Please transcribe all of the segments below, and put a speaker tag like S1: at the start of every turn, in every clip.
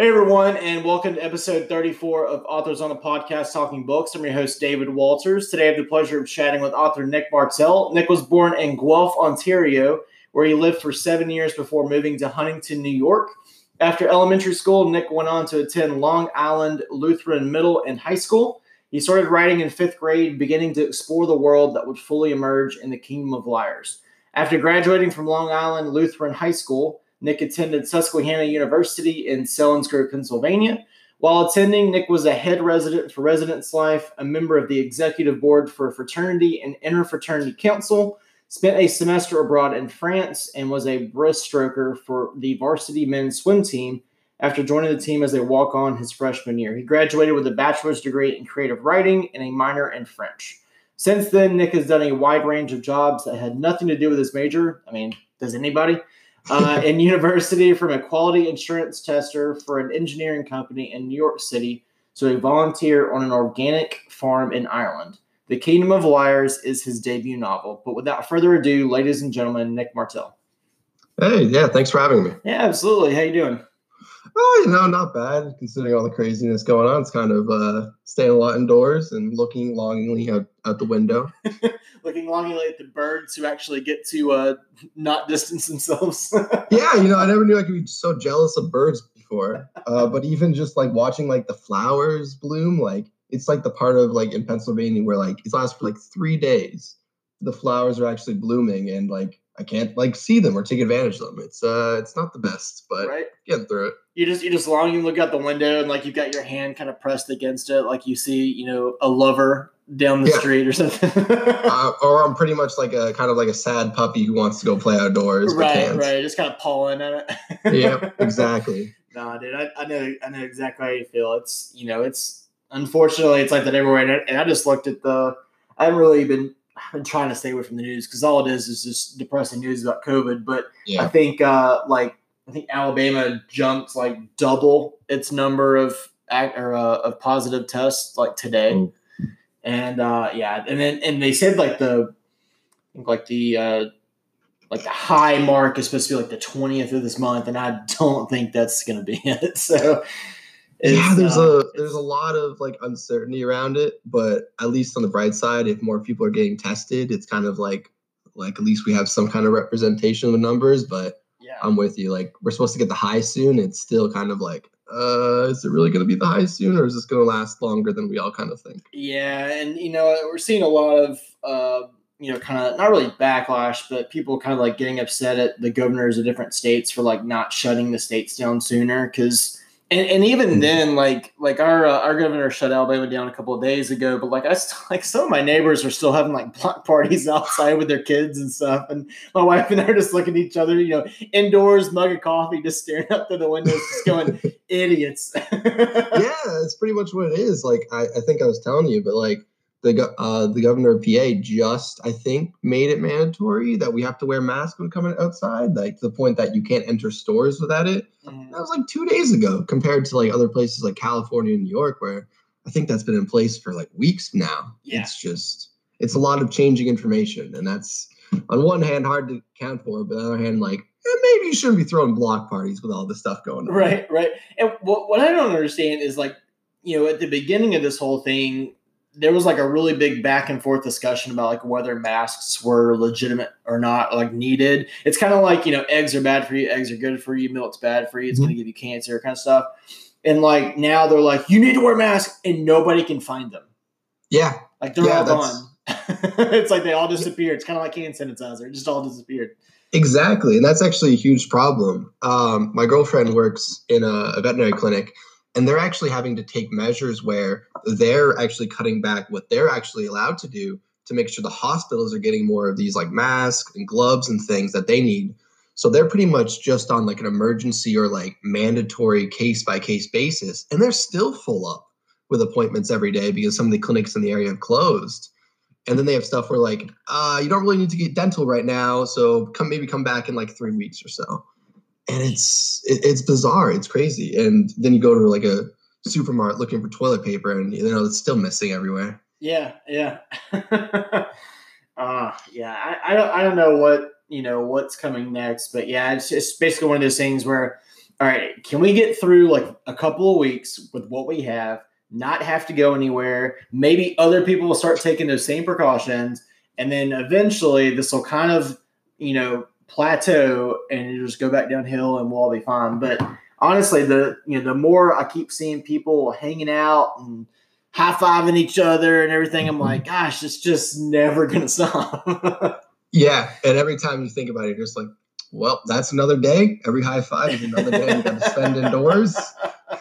S1: Hey everyone, and welcome to episode 34 of Authors on a Podcast Talking Books. I'm your host, David Walters. Today I have the pleasure of chatting with author Nick Martell. Nick was born in Guelph, Ontario, where he lived for seven years before moving to Huntington, New York. After elementary school, Nick went on to attend Long Island Lutheran Middle and High School. He started writing in fifth grade, beginning to explore the world that would fully emerge in the Kingdom of Liars. After graduating from Long Island Lutheran High School, Nick attended Susquehanna University in Selinsgrove, Pennsylvania. While attending, Nick was a head resident for Residence Life, a member of the executive board for Fraternity and Interfraternity Council, spent a semester abroad in France, and was a breaststroker for the varsity men's swim team after joining the team as a walk on his freshman year. He graduated with a bachelor's degree in creative writing and a minor in French. Since then, Nick has done a wide range of jobs that had nothing to do with his major. I mean, does anybody? Uh, in university from a quality insurance tester for an engineering company in New York City to a volunteer on an organic farm in Ireland. The Kingdom of Liars is his debut novel. But without further ado, ladies and gentlemen, Nick Martell.
S2: Hey, yeah, thanks for having me.
S1: Yeah, absolutely. How you doing?
S2: Oh, you know, not bad considering all the craziness going on. It's kind of uh, staying a lot indoors and looking longingly out, out the window.
S1: looking longingly at the birds who actually get to uh, not distance themselves.
S2: yeah, you know, I never knew I could be so jealous of birds before. Uh, but even just like watching like the flowers bloom, like it's like the part of like in Pennsylvania where like it lasts for like three days. The flowers are actually blooming and like I can't like see them or take advantage of them. It's uh it's not the best, but right. getting through it.
S1: You just you just long you look out the window and like you've got your hand kind of pressed against it, like you see, you know, a lover down the yeah. street or something.
S2: uh, or I'm pretty much like a kind of like a sad puppy who wants to go play outdoors.
S1: Right, right. Just kind of pawing at
S2: it. yeah, exactly.
S1: Nah, dude, I, I know I know exactly how you feel. It's you know, it's unfortunately it's like that everywhere. And I, and I just looked at the. I haven't really been I've been trying to stay away from the news because all it is is just depressing news about COVID. But yeah. I think uh, like I think Alabama jumped like double its number of or uh, of positive tests like today, mm. and uh, yeah, and then and they said like the I think like the uh, like the high mark is supposed to be like the twentieth of this month, and I don't think that's going to be it. So
S2: yeah, there's uh, a there's a lot of like uncertainty around it, but at least on the bright side, if more people are getting tested, it's kind of like like at least we have some kind of representation of the numbers. But yeah, I'm with you. Like we're supposed to get the high soon. It's still kind of like, uh, is it really going to be the high soon, or is this going to last longer than we all kind of think?
S1: Yeah, and you know we're seeing a lot of. Uh, you know, kind of not really backlash, but people kind of like getting upset at the governors of different states for like not shutting the states down sooner because and, and even mm-hmm. then, like like our uh, our governor shut Alabama down a couple of days ago, but like I still, like some of my neighbors are still having like block parties outside with their kids and stuff, and my wife and I are just looking at each other, you know, indoors, mug of coffee, just staring up through the windows, just going idiots.
S2: yeah, that's pretty much what it is. Like I, I think I was telling you, but like the uh, the governor of PA just I think made it mandatory that we have to wear masks when coming outside, like to the point that you can't enter stores without it. Mm-hmm. That was like two days ago, compared to like other places like California and New York, where I think that's been in place for like weeks now. Yeah. It's just it's a lot of changing information, and that's on one hand hard to account for, but on the other hand, like eh, maybe you shouldn't be throwing block parties with all this stuff going on.
S1: Right, right. And what what I don't understand is like you know at the beginning of this whole thing there was like a really big back and forth discussion about like whether masks were legitimate or not, like needed. It's kind of like you know, eggs are bad for you, eggs are good for you, milk's bad for you, it's mm-hmm. going to give you cancer, kind of stuff. And like now they're like, you need to wear masks, and nobody can find them.
S2: Yeah,
S1: like they're yeah, all gone. it's like they all disappeared. It's kind of like hand sanitizer; it just all disappeared.
S2: Exactly, and that's actually a huge problem. Um, my girlfriend works in a, a veterinary clinic and they're actually having to take measures where they're actually cutting back what they're actually allowed to do to make sure the hospitals are getting more of these like masks and gloves and things that they need. So they're pretty much just on like an emergency or like mandatory case by case basis and they're still full up with appointments every day because some of the clinics in the area have closed. And then they have stuff where like uh, you don't really need to get dental right now so come maybe come back in like three weeks or so and it's it, it's bizarre. It's crazy. And then you go to like a supermarket looking for toilet paper, and you know it's still missing everywhere.
S1: Yeah, yeah, uh, yeah. I, I don't I don't know what you know what's coming next, but yeah, it's it's basically one of those things where all right, can we get through like a couple of weeks with what we have, not have to go anywhere? Maybe other people will start taking those same precautions, and then eventually this will kind of, you know, plateau and you just go back downhill and we'll all be fine. But honestly, the you know, the more I keep seeing people hanging out and high fiving each other and everything, I'm like, gosh, it's just never gonna stop.
S2: yeah, and every time you think about it, you're just like, well, that's another day. Every high five is another day we got to spend indoors.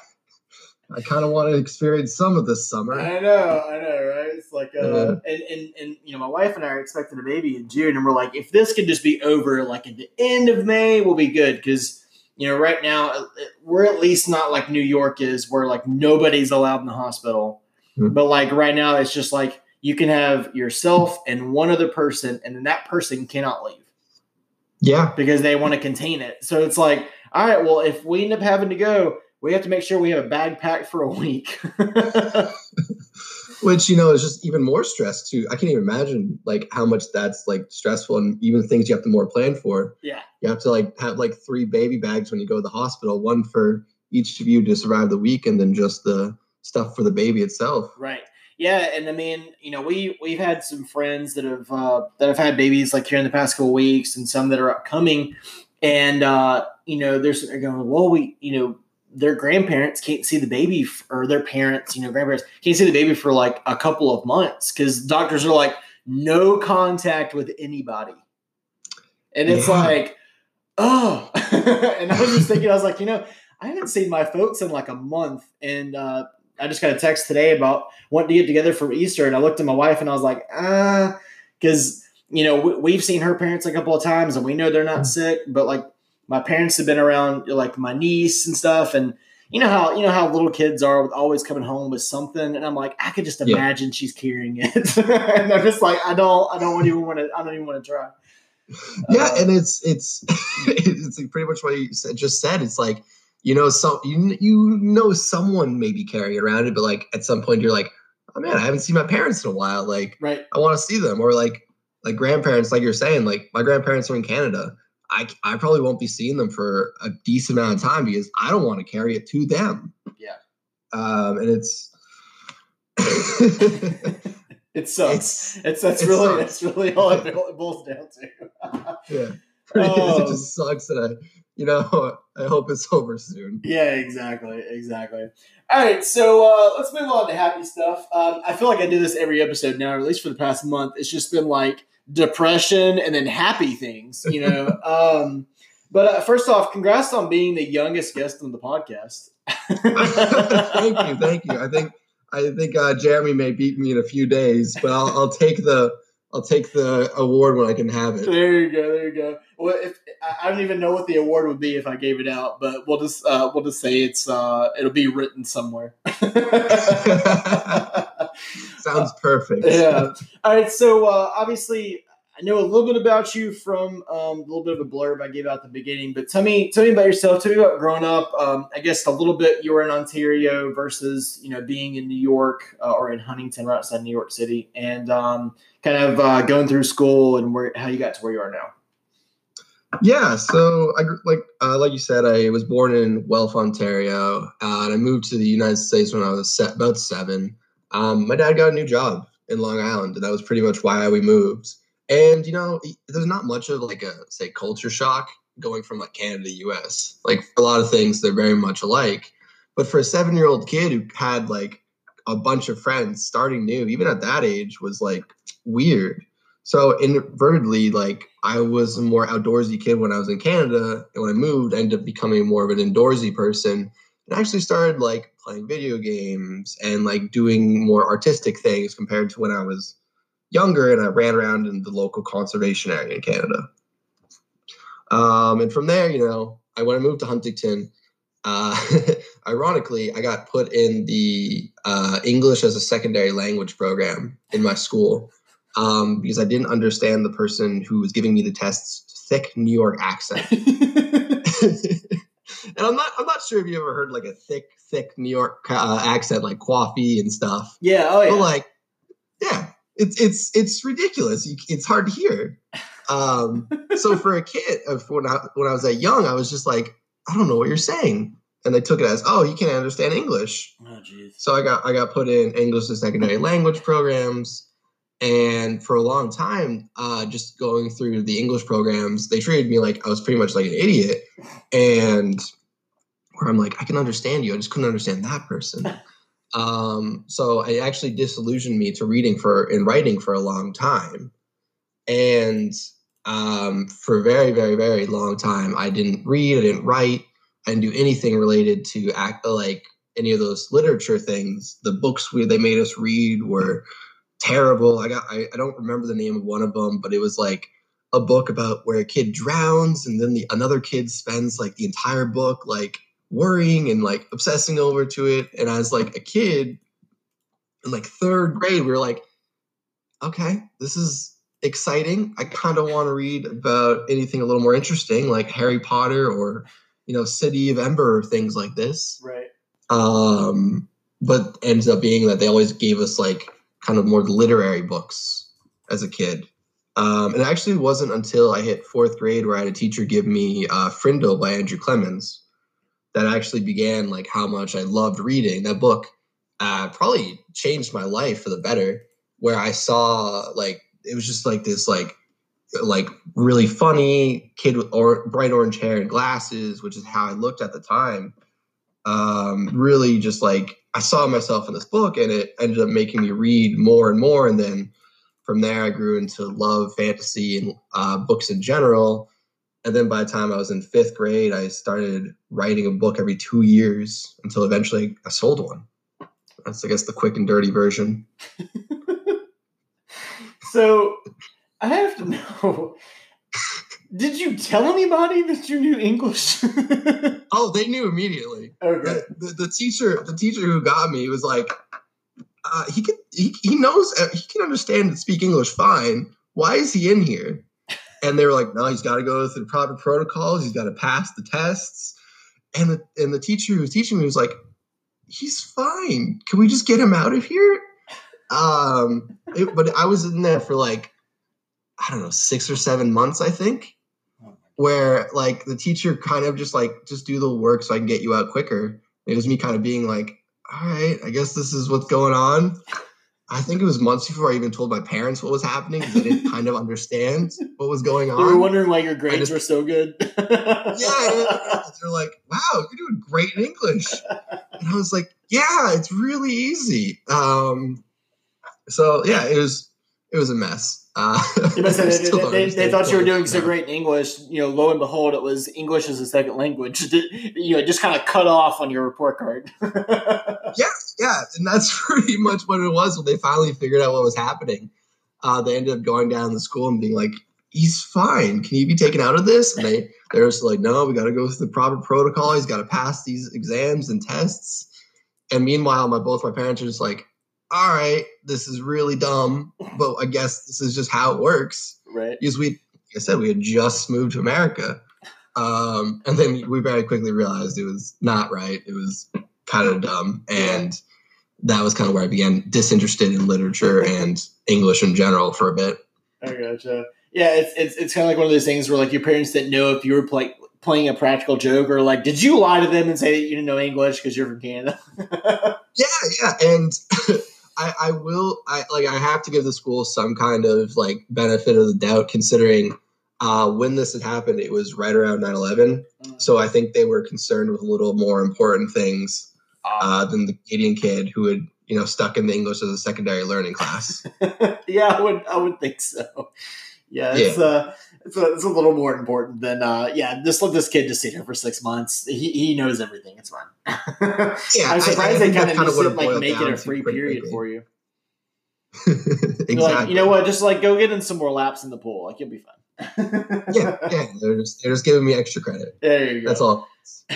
S2: I kind of want to experience some of this summer.
S1: I know, I know, right? It's like, uh,
S2: Yeah.
S1: and, and and you know, my wife and I are expecting a baby in June, and we're like, if this could just be over, like at the end of May, we'll be good because you know, right now uh, we're at least not like New York is, where like nobody's allowed in the hospital,
S2: Hmm.
S1: but like right now, it's just like you can have yourself and one other person, and then that person cannot leave
S2: Yeah,
S1: because they want to contain it. So it's like, all right, well, if we end up having to go, we have to make sure we have a bag packed for a week.
S2: which you know is just even more stress too. I can't even imagine like how much that's like stressful and even things you have to more plan for.
S1: yeah.
S2: You have to like have like three baby bags when you go to the hospital, one for each of you to survive the week, and then just the stuff for the baby itself.
S1: Right. Yeah, and I mean, you know, we we've had some friends that have uh, that have had babies like here in the past couple weeks, and some that are upcoming, and uh, you know, there's they're going, well, we, you know, their grandparents can't see the baby, f- or their parents, you know, grandparents can't see the baby for like a couple of months because doctors are like, no contact with anybody, and it's
S2: Yeah.
S1: like, oh, and I was just thinking, I was like, you know, I haven't seen my folks in like a month, and uh, I just got a text today about wanting to get together for Easter, and I looked at my wife and I was like, ah, because you know we, we've seen her parents a couple of times, and we know they're not sick, but like my parents have been around, like my niece and stuff, and you know how you know how little kids are with always coming home with something, and I'm like, I could just
S2: Yeah.
S1: imagine she's carrying it, and I'm just like, I don't, I don't even want to, I don't even want to try.
S2: yeah
S1: Uh,
S2: and it's it's it's like pretty much what you said, just said it's like you know some you, you know someone maybe carrying around it but like at some point you're like oh man i haven't seen my parents in a while like
S1: right,
S2: i want to see them or like like grandparents like you're saying like my grandparents are in canada i i probably won't be seeing them for a decent amount of time because i don't want to carry it to them
S1: Yeah.
S2: um and it's
S1: it sucks.
S2: It's-
S1: It's, that's
S2: it
S1: really
S2: sucks.
S1: that's really all it boils down to.
S2: yeah
S1: Oh.
S2: it just sucks that i you know i hope it's over soon
S1: Yeah, exactly, exactly. All right, so uh, let's move on to happy stuff. Um, I feel like I do this every episode now, or at least for the past month. It's just been like depression and then happy things, you know. um, but uh, first off, congrats on being the youngest guest on the podcast.
S2: thank you, thank you. I think I think uh, Jeremy may beat me in a few days, but I'll, I'll take the I'll take the award when I can have it.
S1: There you go. There you go. Well, if I I don't even know what the award would be if I gave it out, but we'll just uh, we'll just say it's uh, it'll be written somewhere.
S2: Sounds perfect.
S1: yeah. All right. So uh, obviously, I know a little bit about you from um, a little bit of a blurb I gave out at the beginning. But tell me, tell me about yourself. Tell me about growing up. Um, I guess a little bit you were in Ontario versus you know being in New York uh, or in Huntington, right outside New York City, and um, kind of uh, going through school and where how you got to where you are now.
S2: Yeah, so I like uh, like you said, I was born in Guelph, Ontario, uh, and I moved to the United States when I was about seven. Um, my dad got a new job in Long Island, and that was pretty much why we moved. And you know, there's not much of like a say culture shock going from like Canada to U.S. Like a lot of things, they're very much alike. But for a seven-year-old kid who had like a bunch of friends starting new, even at that age, was like weird. So inadvertently, like I was a more outdoorsy kid when I was in Canada, and when I moved, I ended up becoming more of an indoorsy person, and actually started like playing video games and like doing more artistic things compared to when I was younger and I ran around in the local conservation area in Canada. Um, and from there, you know, I when I moved to Huntington, uh, ironically, I got put in the uh, English as a secondary language program in my school um, because I didn't understand the person who was giving me the tests thick New York accent. and I'm not I'm not sure if you ever heard like a thick thick New York uh, accent like coffee and stuff.
S1: yeah. Oh yeah.
S2: But like, yeah, it's it's it's ridiculous. You, it's hard to hear. Um, so for a kid, when I when I was that young, I was just like, I don't know what you're saying. And they took it as, oh, you can't understand English.
S1: Oh, jeez.
S2: So I got I got put in English as secondary language programs, and for a long time, uh, just going through the English programs, they treated me like I was pretty much like an idiot, and where I'm like, I can understand you, I just couldn't understand that person. Um, so it actually disillusioned me to reading for and writing for a long time, and um, for a very, very, very long time, I didn't read, I didn't write, I didn't do anything related to act like any of those literature things. The books we they made us read were terrible. I got I, I don't remember the name of one of them, but it was like a book about where a kid drowns and then the another kid spends like the entire book like worrying and like obsessing over to it. And as like a kid in like third grade, we were like, okay, this is exciting. I kind of want to read about anything a little more interesting, like Harry Potter or you know City of Ember or things like this.
S1: Right.
S2: Um, but ends up being that they always gave us like kind of more literary books as a kid. Um, and it actually wasn't until I hit fourth grade where I had a teacher give me uh, Frindle by Andrew Clements that actually began like how much I loved reading. That book uh, probably changed my life for the better. Where I saw like it was just like this like like really funny kid with or, bright orange hair and glasses, which is how I looked at the time. Um, really, just like I saw myself in this book, and it ended up making me read more and more. And then from there, I grew into love fantasy and uh, books in general. And then by the time I was in fifth grade, I started writing a book every two years until eventually I sold one. That's, I guess, the quick and dirty version.
S1: so I have to know. Did you tell anybody that you knew English?
S2: oh, they knew immediately.
S1: Okay.
S2: The, the, the teacher, the teacher who got me was like, uh, he can, he, he knows, uh, he can understand and speak English fine. Why is he in here? And they were like, no, he's got to go through the proper protocols. He's got to pass the tests. And the, and the teacher who was teaching me was like, he's fine. Can we just get him out of here? Um, it, but I was in there for like, I don't know, six or seven months, I think, where like the teacher kind of just like, just do the work so I can get you out quicker. It was me kind of being like, all right, I guess this is what's going on. I think it was months before I even told my parents what was happening. They didn't kind of understand what was going on.
S1: They were wondering why your grades just, were so good.
S2: yeah, they're like, "Wow, you're doing great in English," and I was like, "Yeah, it's really easy." Um, so yeah, it was it was a mess. Uh,
S1: they, they, they, thought you were doing so great in English. You know, lo and behold, it was English as a second language. You know, just kind of cut off on your report card.
S2: yeah, yeah, and that's pretty much what it was when they finally figured out what was happening. Uh, they ended up going down to school and being like, "He's fine. Can he be taken out of this?" And they they're just like, "No, we got to go through the proper protocol. He's got to pass these exams and tests." And meanwhile, my both my parents are just like, all right, this is really dumb, but I guess this is just how it works.
S1: Right.
S2: Because we, like I said, we had just moved to America. Um, and then we very quickly realized it was not right. It was kind of dumb. And that was kind of where I began disinterested in literature and English in general for a bit.
S1: I gotcha. Yeah, it's, it's, it's kind of like one of those things where like your parents didn't know if you were play, playing a practical joke or like, did you lie to them and say that you didn't know English because you're from Canada?
S2: yeah, yeah. And I, I will I like I have to give the school some kind of like benefit of the doubt considering uh, when this had happened it was right around 9-11 mm. so I think they were concerned with a little more important things ah. uh, than the Canadian kid who had you know stuck in the English as a secondary learning class
S1: yeah I would I would think so yeah it's yeah. uh it's a, it's a little more important than uh yeah just let this kid just sit here for six months. He, he knows everything. It's fine. Yeah i'm surprised I, I they kind of just like make it a free period quickly. for you. Exactly. Like, you know what? Just like go get in some more laps in the pool. Like you'll be
S2: fine. Yeah yeah they're just they're just giving me extra credit.
S1: There you go.
S2: That's all.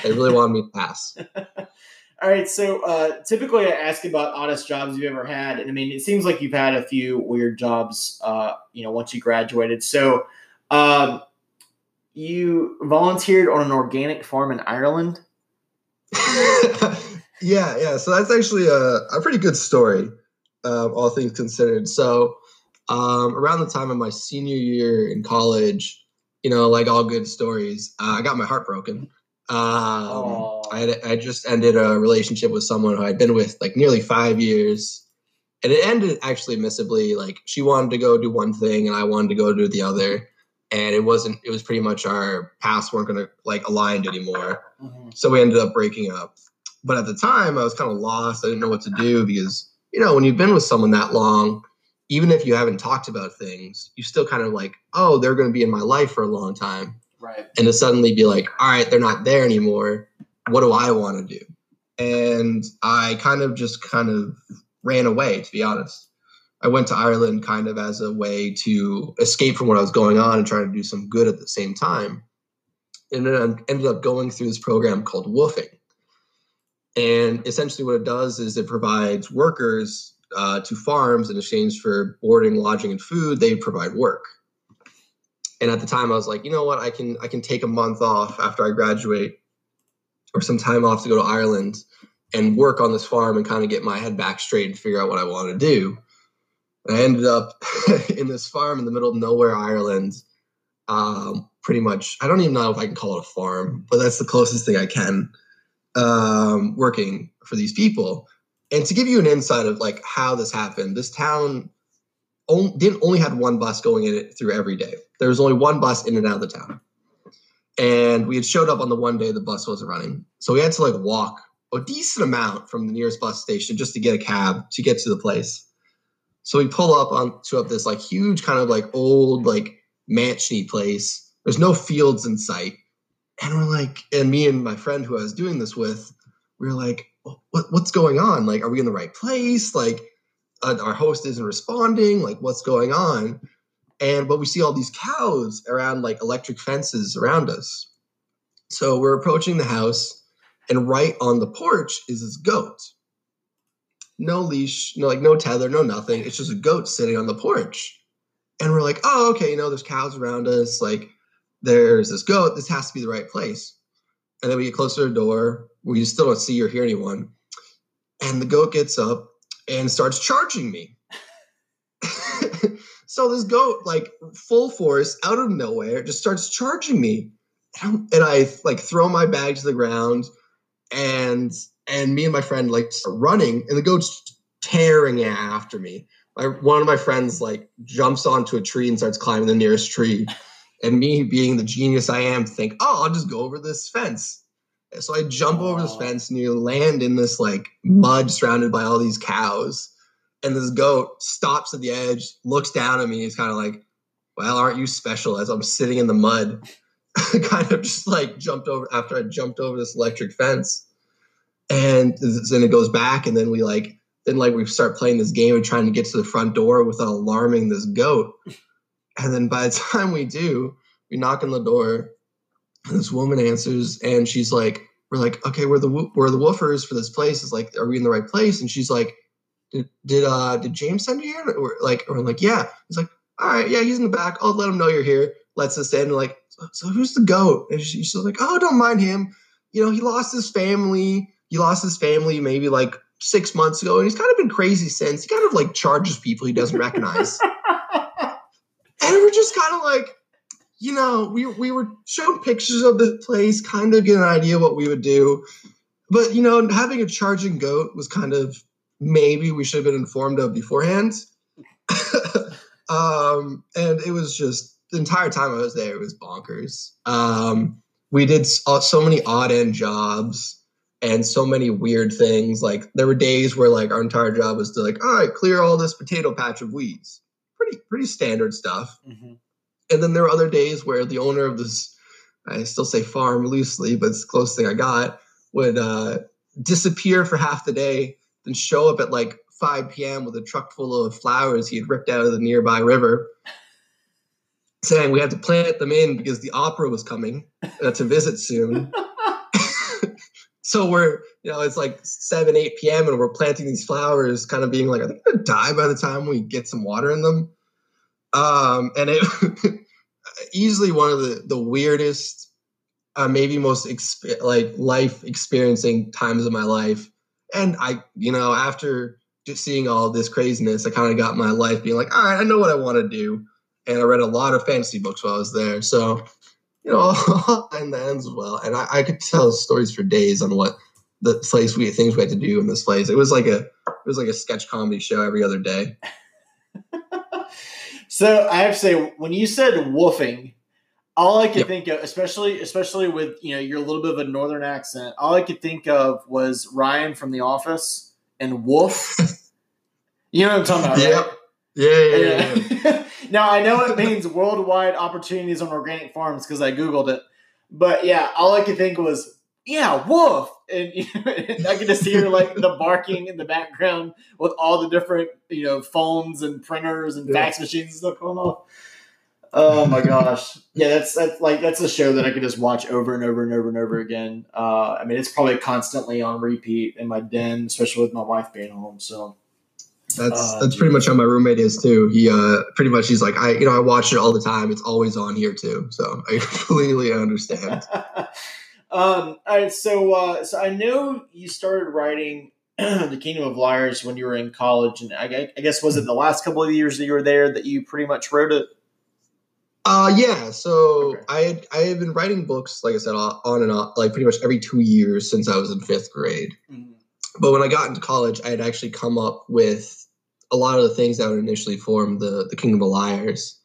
S2: They really wanted me to pass
S1: all right, so uh, typically I ask about oddest jobs you've ever had, and I mean, it seems like you've had a few weird jobs, uh, you know, once you graduated. So, um, you volunteered on an organic farm in Ireland.
S2: yeah, yeah. So that's actually a, a pretty good story, uh, all things considered. So um, around the time of my senior year in college, you know, like all good stories, uh, I got my heart broken. Um, I, I just ended a relationship with someone who I'd been with like nearly five years, and it ended actually amicably. Like she wanted to go do one thing, and I wanted to go do the other, and it wasn't. It was pretty much our paths weren't going to like aligned anymore, mm-hmm. so we ended up breaking up. But at the time, I was kind of lost. I didn't know what to do because you know when you've been with someone that long, even if you haven't talked about things, you still kind of like, oh, they're going to be in my life for a long time
S1: Right.
S2: And to suddenly be like, all right, they're not there anymore. What do I want to do? And I kind of just kind of ran away, to be honest. I went to Ireland kind of as a way to escape from what I was going on and trying to do some good at the same time. And then I ended up going through this program called WWOOFing. And essentially, what it does is it provides workers uh, to farms in exchange for boarding, lodging, and food. They provide work and at the time i was like you know what? I can i can take a month off after i graduate or some time off to go to ireland and work on this farm and kind of get my head back straight and figure out what i want to do. And i ended up in this farm in the middle of nowhere ireland. Um, pretty much i don't even know if i can call it a farm but that's the closest thing i can um, working for these people. And to give you an insight of like how this happened this town didn't only had one bus going in it through every day there was only one bus in and out of the town. And we had showed up on the one day the bus wasn't running. So we had to like walk a decent amount from the nearest bus station just to get a cab to get to the place. So we pull up onto up this like huge kind of like old like mansiony place. There's no fields in sight. And we're like, and me and my friend who I was doing this with, we were like, what, what's going on? Like, are we in the right place? Like, uh, our host isn't responding. Like, what's going on? and but we see all these cows around like electric fences around us. So we're approaching the house and right on the porch is this goat. No leash no like no tether no nothing. It's just a goat sitting on the porch. And we're like oh okay you know there's cows around us like there's this goat. This has to be the right place. And then we get closer to the door. We still don't see or hear anyone. And the goat gets up and starts charging me So this goat, like full force, out of nowhere, just starts charging me, and I like throw my bag to the ground, and and me and my friend like start running, and the goat's tearing after me. My, one of my friends like jumps onto a tree and starts climbing the nearest tree, and me being the genius I am, think, oh, I'll just go over this fence. So I jump over this fence and you land in this like mud surrounded by all these cows and this goat stops at the edge, looks down at me. He's kind of like, "Well, aren't you special?" As I'm sitting in the mud, kind of just like jumped over after I jumped over this electric fence, and then it goes back, and then we like then like we start playing this game and trying to get to the front door without alarming this goat. And then by the time we do, we knock on the door, and this woman answers, and she's like, "We're like, okay, we're the we're the woofers for this place. Is like, are we in the right place?" And she's like did did uh did James send you here? Or like or like, yeah. He's like, all right, yeah, he's in the back. I'll let him know you're here. Lets us in. Like, so, so who's the goat? And she, she's like, oh, don't mind him. You know, he lost his family. He lost his family maybe like six months ago, and he's kind of been crazy since. He kind of like charges people he doesn't recognize. and we're just kind of like, you know, we we were shown pictures of the place, kind of get an idea what we would do. But you know, having a charging goat was kind of maybe we should have been informed of beforehand. um, and it was just the entire time I was there, it was bonkers. Um, we did so, so many odd end jobs and so many weird things. Like there were days where like our entire job was to like, all right, clear all this potato patch of weeds. Pretty pretty standard stuff. Mm-hmm. And then there were other days where the owner of this, I still say farm loosely, but it's the closest thing I got, would uh, disappear for half the day then show up at like 5 p.m. with a truck full of flowers he had ripped out of the nearby river, saying we had to plant them in because the opera was coming uh, to visit soon. so we're, you know, it's like 7, 8 p.m. and we're planting these flowers, kind of being like, I think I'm gonna die by the time we get some water in them. Um, and it easily one of the, the weirdest, uh, maybe most exp- like life experiencing times of my life and I, you know, after just seeing all this craziness, I kind of got my life being like, all right, I know what I want to do. And I read a lot of fantasy books while I was there. So you know, and the ends well. And I, I could tell stories for days on what the place we things we had to do in this place. It was like a it was like a sketch comedy show every other day.
S1: so I have to say, when you said woofing, all I could yep. think of, especially especially with you know your little bit of a northern accent, all I could think of was Ryan from The Office and woof. you know what I'm talking about,
S2: yep. right? Yeah, yeah, yeah.
S1: yeah. now I know it means worldwide opportunities on organic farms because I googled it, but yeah, all I could think was yeah, woof, and you know, I can just hear like the barking in the background with all the different you know phones and printers and fax machines and stuff going off. Oh my gosh, yeah, that's that's like that's a show that I could just watch over and over and over and over again. Uh, I mean, it's probably constantly on repeat in my den, especially with my wife being home. So
S2: that's uh, that's pretty much how my roommate is too. He uh pretty much he's like I you know I watch it all the time. It's always on here too. So I completely understand.
S1: um. All right. So uh, so I know you started writing the Kingdom of Liars when you were in college, and I, I guess was it the last couple of years that you were there that you pretty much wrote it.
S2: Uh yeah, so okay. I had I had been writing books, like I said, on and off, like pretty much every two years since I was in fifth grade. Mm-hmm. But when I got into college, I had actually come up with a lot of the things that would initially form the the Kingdom of Liars.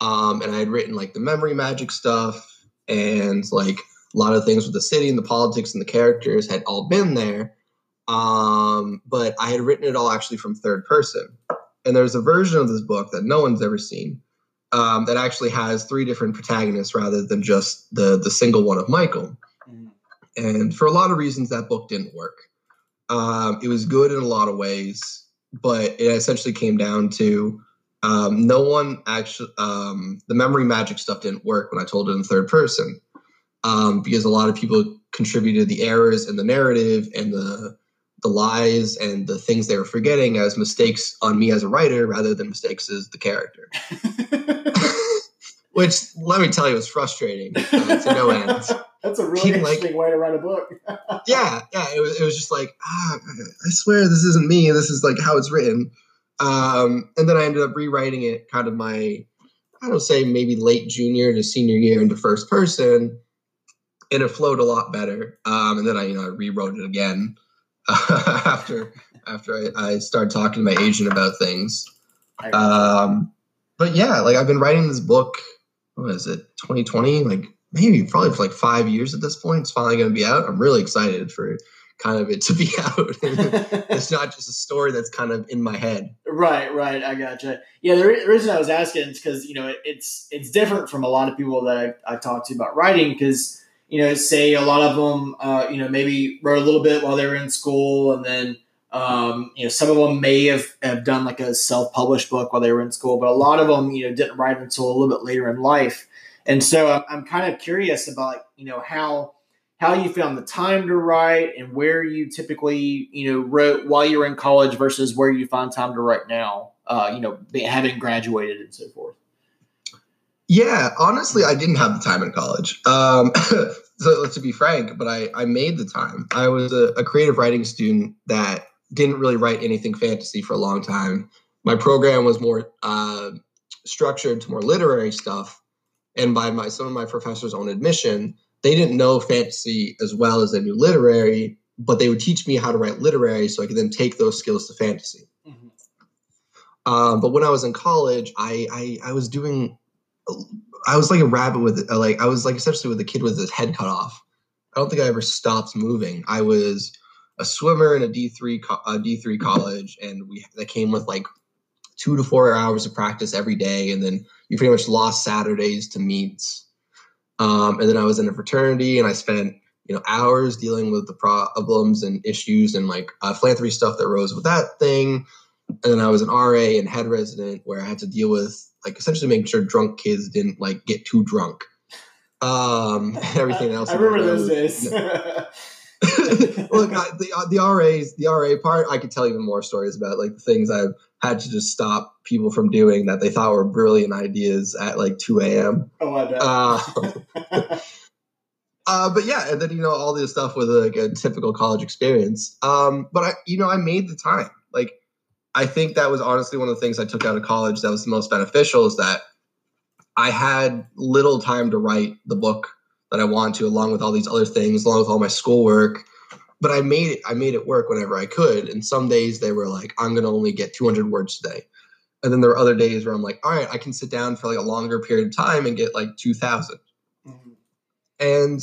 S2: Um, and I had written like the memory magic stuff and like a lot of things with the city and the politics and the characters had all been there. Um, but I had written it all actually from third person. And there's a version of this book that no one's ever seen um, that actually has three different protagonists rather than just the the single one of Michael. Mm. And for a lot of reasons, that book didn't work. Um, it was good in a lot of ways, but it essentially came down to um, no one actually um, the memory magic stuff didn't work when I told it in third person um, because a lot of people contributed the errors in the narrative and the the lies and the things they were forgetting as mistakes on me as a writer rather than mistakes as the character. Which, let me tell you, was frustrating uh, to no end.
S1: That's a really interesting like, way to write a book.
S2: yeah, yeah. It was, it was just like, ah, I swear this isn't me. This is like how it's written. Um, and then I ended up rewriting it kind of my, I don't say maybe late junior to senior year into first person. And it flowed a lot better. Um, and then I, you know, I rewrote it again after after I, I, started talking to my agent about things. Um, but yeah, like I've been writing this book. What is it? 2020? Like maybe probably for like five years at this point. It's finally going to be out. I'm really excited for kind of it to be out. it's not just a story that's kind of in my head.
S1: Right, right. I gotcha. Yeah, the, re- the reason I was asking is because you know it, it's it's different from a lot of people that I I talked to about writing because you know, say a lot of them, uh, you know, maybe wrote a little bit while they were in school, and then, um, you know, some of them may have, have done like a self published book while they were in school, but a lot of them, you know, didn't write until a little bit later in life. And so I'm, I'm kind of curious about, you know, how how you found the time to write and where you typically, you know, wrote while you were in college versus where you find time to write now, uh, you know, having graduated and so forth.
S2: Yeah, honestly, I didn't have the time in college. Um, so to be frank, but I, I made the time. I was a, a, creative writing student that didn't really write anything fantasy for a long time. My program was more uh, structured to more literary stuff, and by my some of my professors' own admission, they didn't know fantasy as well as they knew literary, but they would teach me how to write literary so I could then take those skills to fantasy. Mm-hmm. Um, but when I was in college, I, I, I was doing I was like a rabbit with uh, like I was like essentially with a kid with his head cut off. I don't think I ever stopped moving. I was a swimmer in a D three a D three college, and we that came with like two to four hours of practice every day, and then you pretty much lost Saturdays to meets. Um, and then I was in a fraternity, and I spent you know hours dealing with the problems and issues and like uh, philanthropy stuff that rose with that thing. And then I was an RA and head resident where I had to deal with like essentially making sure drunk kids didn't like get too drunk. Um, everything else.
S1: I remember those days.
S2: Look, I, the uh, the RAs, the RA part, I could tell even more stories about like the things I've had to just stop people from doing that they thought were brilliant ideas at like two
S1: a.m. Oh, I bet.
S2: Uh, uh, but yeah, and then you know all this stuff with like a typical college experience. Um, but I, you know, I made the time. I think that was honestly one of the things I took out of college that was the most beneficial is that I had little time to write the book that I want to, along with all these other things, along with all my schoolwork. But I made it. I made it work whenever I could. And some days they were like, I'm going to only get 200 words today. And then there were other days where I'm like, all right, I can sit down for like a longer period of time and get like 2,000. Mm-hmm. And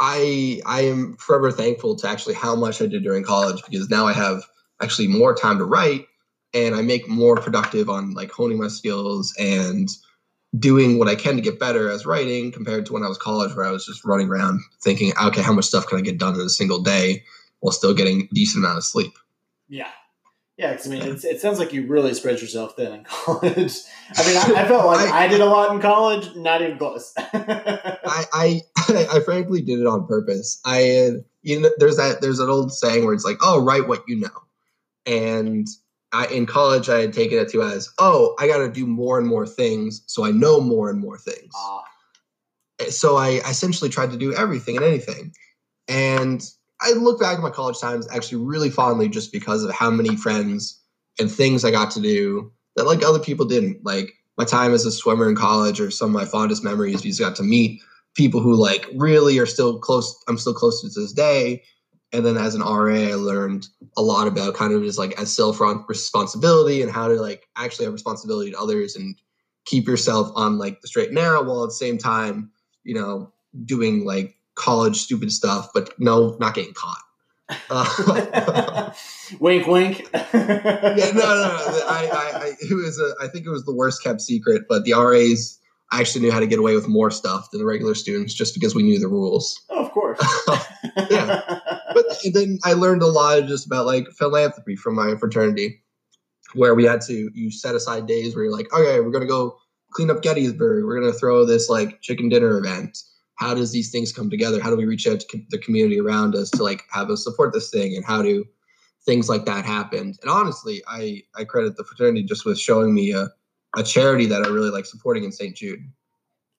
S2: I I am forever thankful to actually how much I did during college because now I have actually more time to write and I make more productive on like honing my skills and doing what I can to get better as writing compared to when I was college where I was just running around thinking, okay, how much stuff can I get done in a single day while still getting a decent amount of sleep.
S1: Yeah. Yeah, I mean, it sounds like you really spread yourself thin in college. I mean, I, I felt like I, I, did a lot in college, not even close.
S2: I, I, I frankly did it on purpose. I had, you know, there's that there's an old saying where it's like, oh, write what you know, and I, in college, I had taken it to as, oh, I got to do more and more things, so I know more and more things. Eh, so I, I essentially tried to do everything and anything, and I look back at my college times actually really fondly, just because of how many friends and things I got to do that like other people didn't. Like my time as a swimmer in college, or some of my fondest memories, because got to meet people who like really are still close. I'm still close to this day and then as an RA, I learned a lot about kind of just like as self responsibility and how to like actually have responsibility to others and keep yourself on like the straight and narrow while at the same time, you know, doing like college stupid stuff, but no, not getting caught.
S1: Uh, wink, wink.
S2: yeah, no, no, no. I, I, I, it was a, I think it was the worst kept secret, but the RAs actually knew how to get away with more stuff than the regular students just because we knew the rules.
S1: Oh, of course.
S2: yeah. But then I learned a lot just about like philanthropy from my fraternity, where we had to you set aside days where you're like, okay, we're gonna go clean up Gettysburg. We're gonna throw this like chicken dinner event. How does these things come together? How do we reach out to the community around us to like have us support this thing? And how do things like that happen? And honestly, I I credit the fraternity just with showing me a a charity that I really like supporting in St. Jude.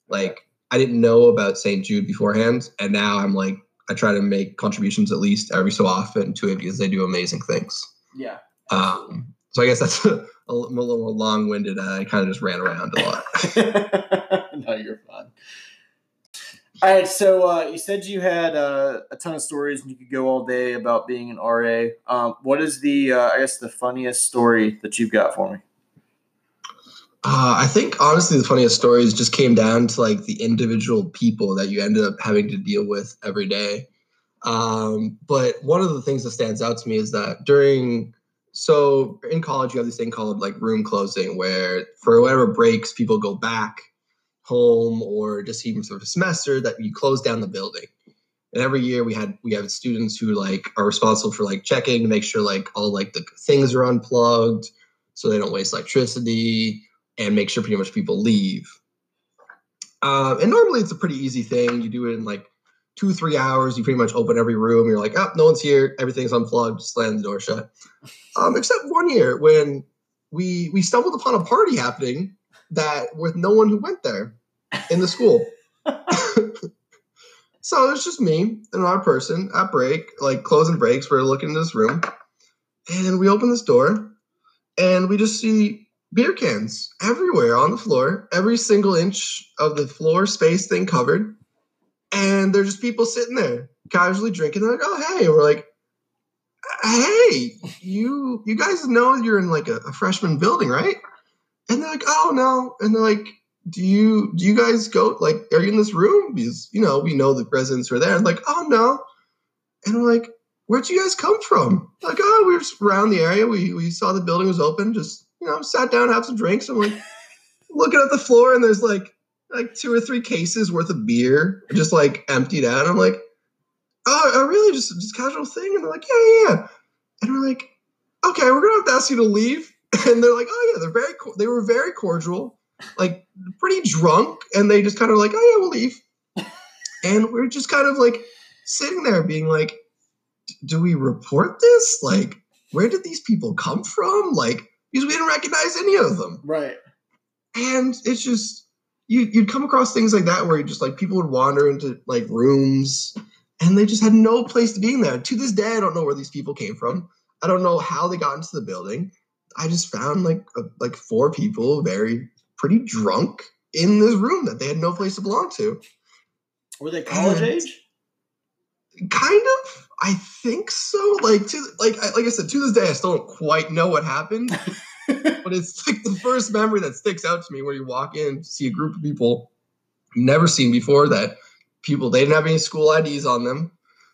S2: Like I didn't know about St. Jude beforehand, and now I'm like I try to make contributions at least every so often to it because they do amazing things.
S1: Yeah.
S2: Um, so I guess that's a, a little long-winded. Uh, I kind of just ran around a lot.
S1: no, you're fine. All right, so uh, you said you had uh, a ton of stories and you could go all day about being an RA. Um, what is the, uh, I guess, the funniest story that you've got for me?
S2: Uh, I think honestly, the funniest stories just came down to like the individual people that you ended up having to deal with every day. Um, but one of the things that stands out to me is that during so in college you have this thing called like room closing where for whatever breaks people go back home or just even for a semester that you close down the building and every year we had we have students who like are responsible for like checking to make sure like all like the things are unplugged so they don't waste electricity and make sure pretty much people leave. Uh, and normally it's a pretty easy thing. You do it in like two, three hours. You pretty much open every room. You're like, oh, no one's here. Everything's unplugged. Slam the door shut. Um, except one year when we we stumbled upon a party happening that with no one who went there in the school. so it's just me and another person at break, like closing breaks. We're looking in this room, and we open this door, and we just see beer cans everywhere on the floor, every single inch of the floor space thing covered. And there's just people sitting there casually drinking. They're like, oh, hey. And we're like, hey, you you guys know you're in like a, a freshman building, right? And they're like, oh, no. And they're like, do you do you guys go like are you in this room because you know we know the residents are there and like oh no and we're like where'd you guys come from like oh we were around the area we we saw the building was open just you know, sat down, have some drinks. I'm like looking at the floor, and there's like like two or three cases worth of beer just like emptied out. I'm like, oh, oh really? Just just casual thing? And they're like, yeah, yeah, yeah. And we're like, okay, we're gonna have to ask you to leave. And they're like, oh yeah, they're very they were very cordial, like pretty drunk, and they just kind of like, oh yeah, we'll leave. and we're just kind of like sitting there being like, do we report this? Like, where did these people come from? Like, because we didn't recognize any of them.
S1: Right.
S2: And it's just you you'd come across things like that where you just like people would wander into like rooms and they just had no place to be in there. To this day, I don't know where these people came from. I don't know how they got into the building. I just found like a, like four people very pretty drunk in this room that they had no place to belong to.
S1: Were they college
S2: And-
S1: age?
S2: Kind of, I think so. Like, to like, I, like I said, to this day, I still don't quite know what happened. but it's like the first memory that sticks out to me where you walk in, see a group of people you've never seen before. That people they didn't have any school IDs on them.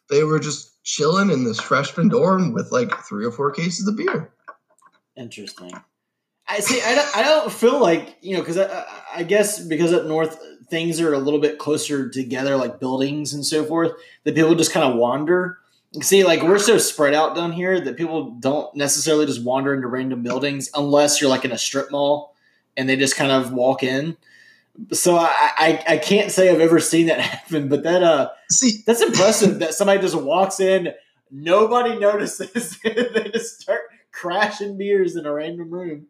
S2: They were just chilling in this freshman dorm with like three or four cases of beer.
S1: Interesting. I see. I don't, I don't feel like you know because I, I- I guess because up north things are a little bit closer together, like buildings and so forth, that people just kind of wander. See, like we're so spread out down here that people don't necessarily just wander into random buildings unless you're like in a strip mall and they just kind of walk in. So I, I, I can't say I've ever seen that happen, but that uh
S2: See,
S1: that's impressive that somebody just walks in, nobody notices, they just start crashing beers in a random room.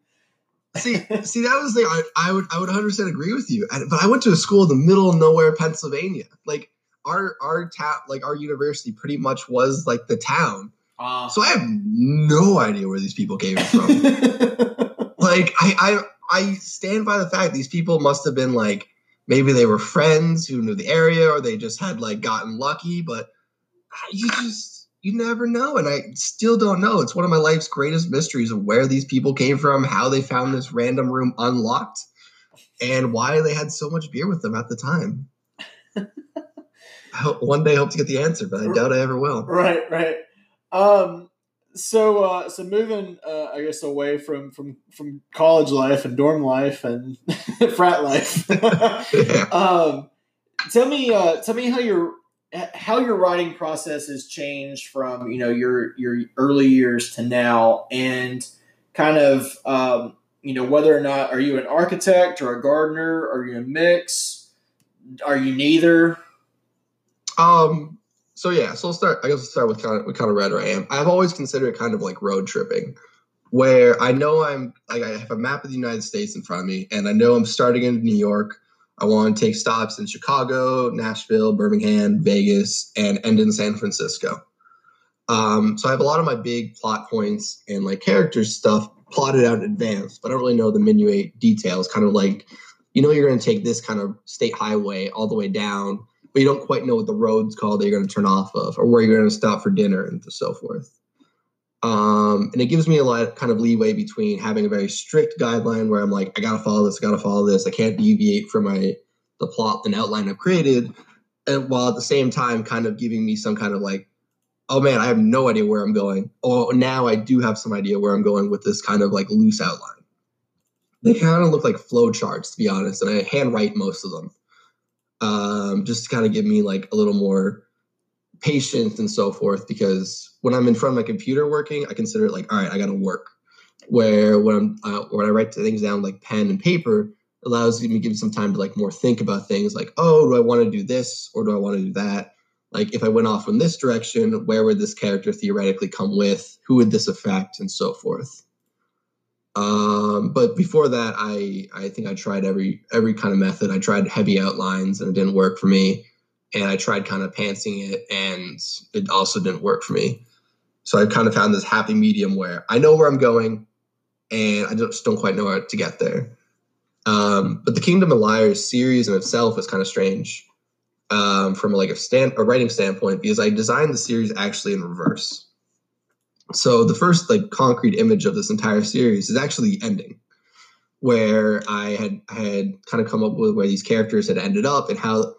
S2: See, see, that was the I, I would I would 100 percent agree with you. But I went to a school in the middle of nowhere, Pennsylvania. Like our our town, like our university, pretty much was like the town.
S1: Uh,
S2: So I have no idea where these people came from. like I, I I stand by the fact these people must have been like maybe they were friends who knew the area or they just had like gotten lucky, but you just you never know. And I still don't know. It's one of my life's greatest mysteries of where these people came from, how they found this random room unlocked, and why they had so much beer with them at the time. I hope, one day I hope to get the answer, but I doubt I ever will.
S1: right, right. Um, so, uh, so moving, uh, I guess, away from from from college life and dorm life and frat life.
S2: Yeah.
S1: um, tell me, uh, tell me how your how your writing process has changed from you know your your early years to now, and kind of um, you know whether or not are you an architect or a gardener? Are you a mix? Are you neither?
S2: Um. So yeah. So I'll start. I guess I'll start with kind of what kind of writer I am. I've always considered it kind of like road tripping, where I know I'm like I have a map of the United States in front of me, and I know I'm starting in New York. I want to take stops in Chicago, Nashville, Birmingham, Vegas, and end in San Francisco. Um, so I have a lot of my big plot points and like character stuff plotted out in advance, but I don't really know the minuate details. Kind of like, you know, you're going to take this kind of state highway all the way down, but you don't quite know what the road's called that you're going to turn off of, or where you're going to stop for dinner and so forth. Um, and it gives me a lot of kind of leeway between having a very strict guideline where I'm like, I gotta follow this, I gotta follow this, I can't deviate from my the plot and outline I've created, and while at the same time kind of giving me some kind of like, oh man, I have no idea where I'm going. Oh, now I do have some idea where I'm going with this kind of like loose outline. They kind of look like flow charts, to be honest, and I handwrite most of them, um, just to kind of give me like a little more patience and so forth because when i'm in front of my computer working i consider it like all right i gotta work. Where when i'm uh, when i write things down like pen and paper allows me to give some time to like more think about things like oh do i want to do this or do i want to do that? Like if i went off in this direction where would this character theoretically come with? Who would this affect? And so forth. Um, but before that i i think i tried every every kind of method. I tried heavy outlines and it didn't work for me and I tried kind of pantsing it, and it also didn't work for me. So I kind of found this happy medium where I know where I'm going, and I just don't quite know how to get there. Um, but the Kingdom of Liars series in itself is kind of strange um, from like a stand a writing standpoint because I designed the series actually in reverse. So the first like concrete image of this entire series is actually the ending, where I had I had kind of come up with where these characters had ended up and how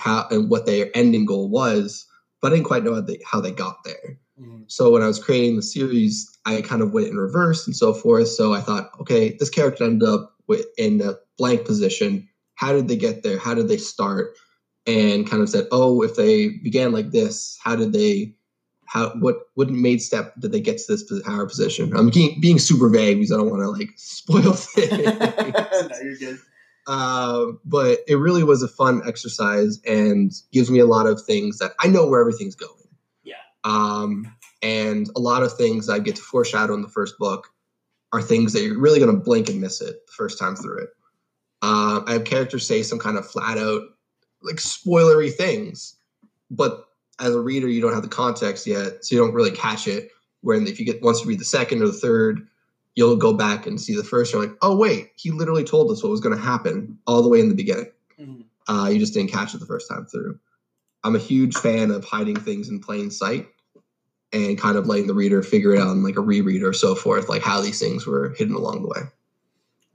S2: how and what their ending goal was, but I didn't quite know how they, how they got there. Mm-hmm. So when I was creating the series, I kind of went in reverse and so forth. So I thought, okay, this character ended up with, in a blank position. How did they get there? How did they start? And kind of said, oh, if they began like this, how did they? How what what made step did they get to this power position? I'm being, being super vague because I don't want to like spoil things.
S1: no, you're good.
S2: Uh, but it really was a fun exercise and gives me a lot of things that I know where everything's going.
S1: Yeah.
S2: Um, and a lot of things I get to foreshadow in the first book are things that you're really going to blink and miss it the first time through it. Uh, I have characters say some kind of flat out, like spoilery things, but as a reader, you don't have the context yet, so you don't really catch it. When if you get once you read the second or the third, you'll go back and see the first. You're like, oh wait, he literally told us what was going to happen all the way in the beginning.
S1: Mhm.
S2: Uh, you just didn't catch it the first time through. I'm a huge fan of hiding things in plain sight and kind of letting the reader figure it out on like a reread or so forth, like how these things were hidden along the way.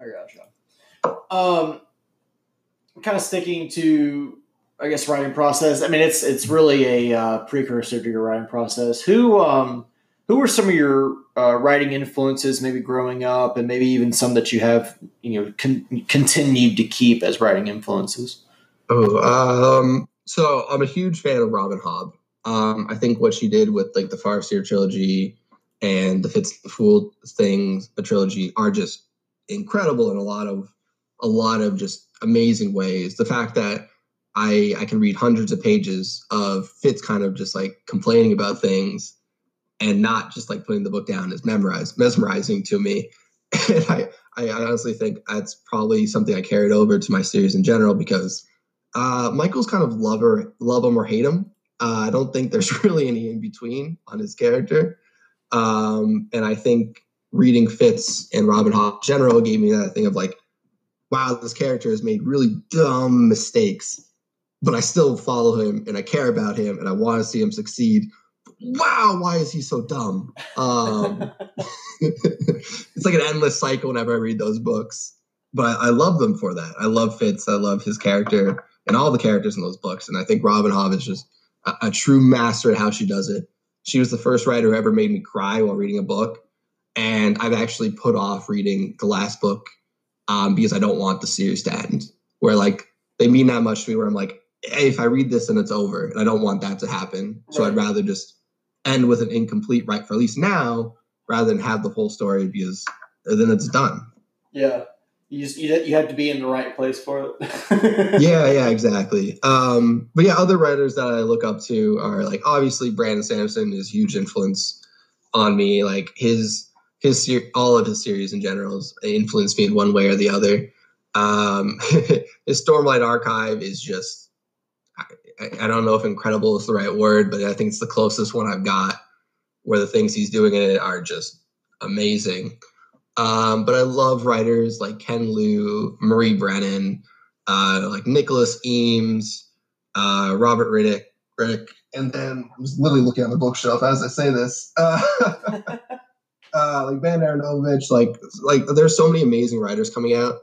S1: I gotcha. Um, kind of sticking to, I guess, writing process. I mean, it's it's really a uh, precursor to your writing process. Who um, who were some of your uh, writing influences, maybe growing up, and maybe even some that you have, you know, con- continued to keep as writing influences?
S2: Oh, um, so I'm a huge fan of Robin Hobb. Um, I think what she did with like the Farseer trilogy and the Fitz the Fool things, the trilogy, are just incredible in a lot of a lot of just amazing ways. The fact that I I can read hundreds of pages of Fitz kind of just like complaining about things and not just like putting the book down is memorized mesmerizing to me. And I, I honestly think that's probably something I carried over to my series in general because uh, Michael's kind of love or love him or hate him. Uh, I don't think there's really any in between on his character. Um, and I think reading Fitz and Robin Hobb general gave me that thing of like, wow, this character has made really dumb mistakes, but I still follow him and I care about him and I want to see him succeed. Wow, why is he so dumb? Um, it's like an endless cycle whenever I read those books. But I love them for that. I love Fitz. I love his character and all the characters in those books. And I think Robin Hobb is just a, a true master at how she does it. She was the first writer who ever made me cry while reading a book. And I've actually put off reading the last book um, because I don't want the series to end. Where like they mean that much to me, where I'm like, hey, if I read this and it's over, and I don't want that to happen. So I'd rather just end with an incomplete right for at least now, rather than have the whole story because then it's done.
S1: yeah, you just you, you have to be in the right place for it.
S2: yeah, yeah, exactly. Um, but yeah, other writers that I look up to are like obviously Brandon Sanderson is huge influence on me. Like his his ser- all of his series in general influenced me in one way or the other. Um, his Stormlight Archive is just I, I don't know if incredible is the right word, but I think it's the closest one I've got where the things he's doing in it are just amazing. Um, but I love writers like Ken Liu, Marie Brennan, uh, like Nicholas Eames, uh, Robert Riddick, Riddick, and then I was literally looking on the bookshelf as I say this. Uh, uh, like Ben Aaronovitch, like like there's so many amazing writers coming out,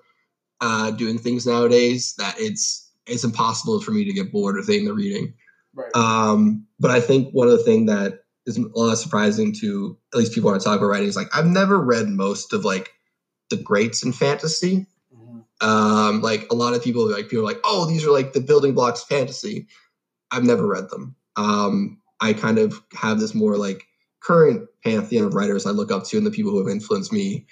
S2: uh, doing things nowadays that it's it's impossible for me to get bored of thing the reading.
S1: right.
S2: Um, but I think one of the things that is a lot surprising to at least people to talk about writing is like I've never read most of like the greats in fantasy.
S1: Mhm.
S2: Um, like a lot of people like people are like, oh, these are like the building blocks fantasy. I've never read them. Um, I kind of have this more like current pantheon of writers I look up to and the people who have influenced me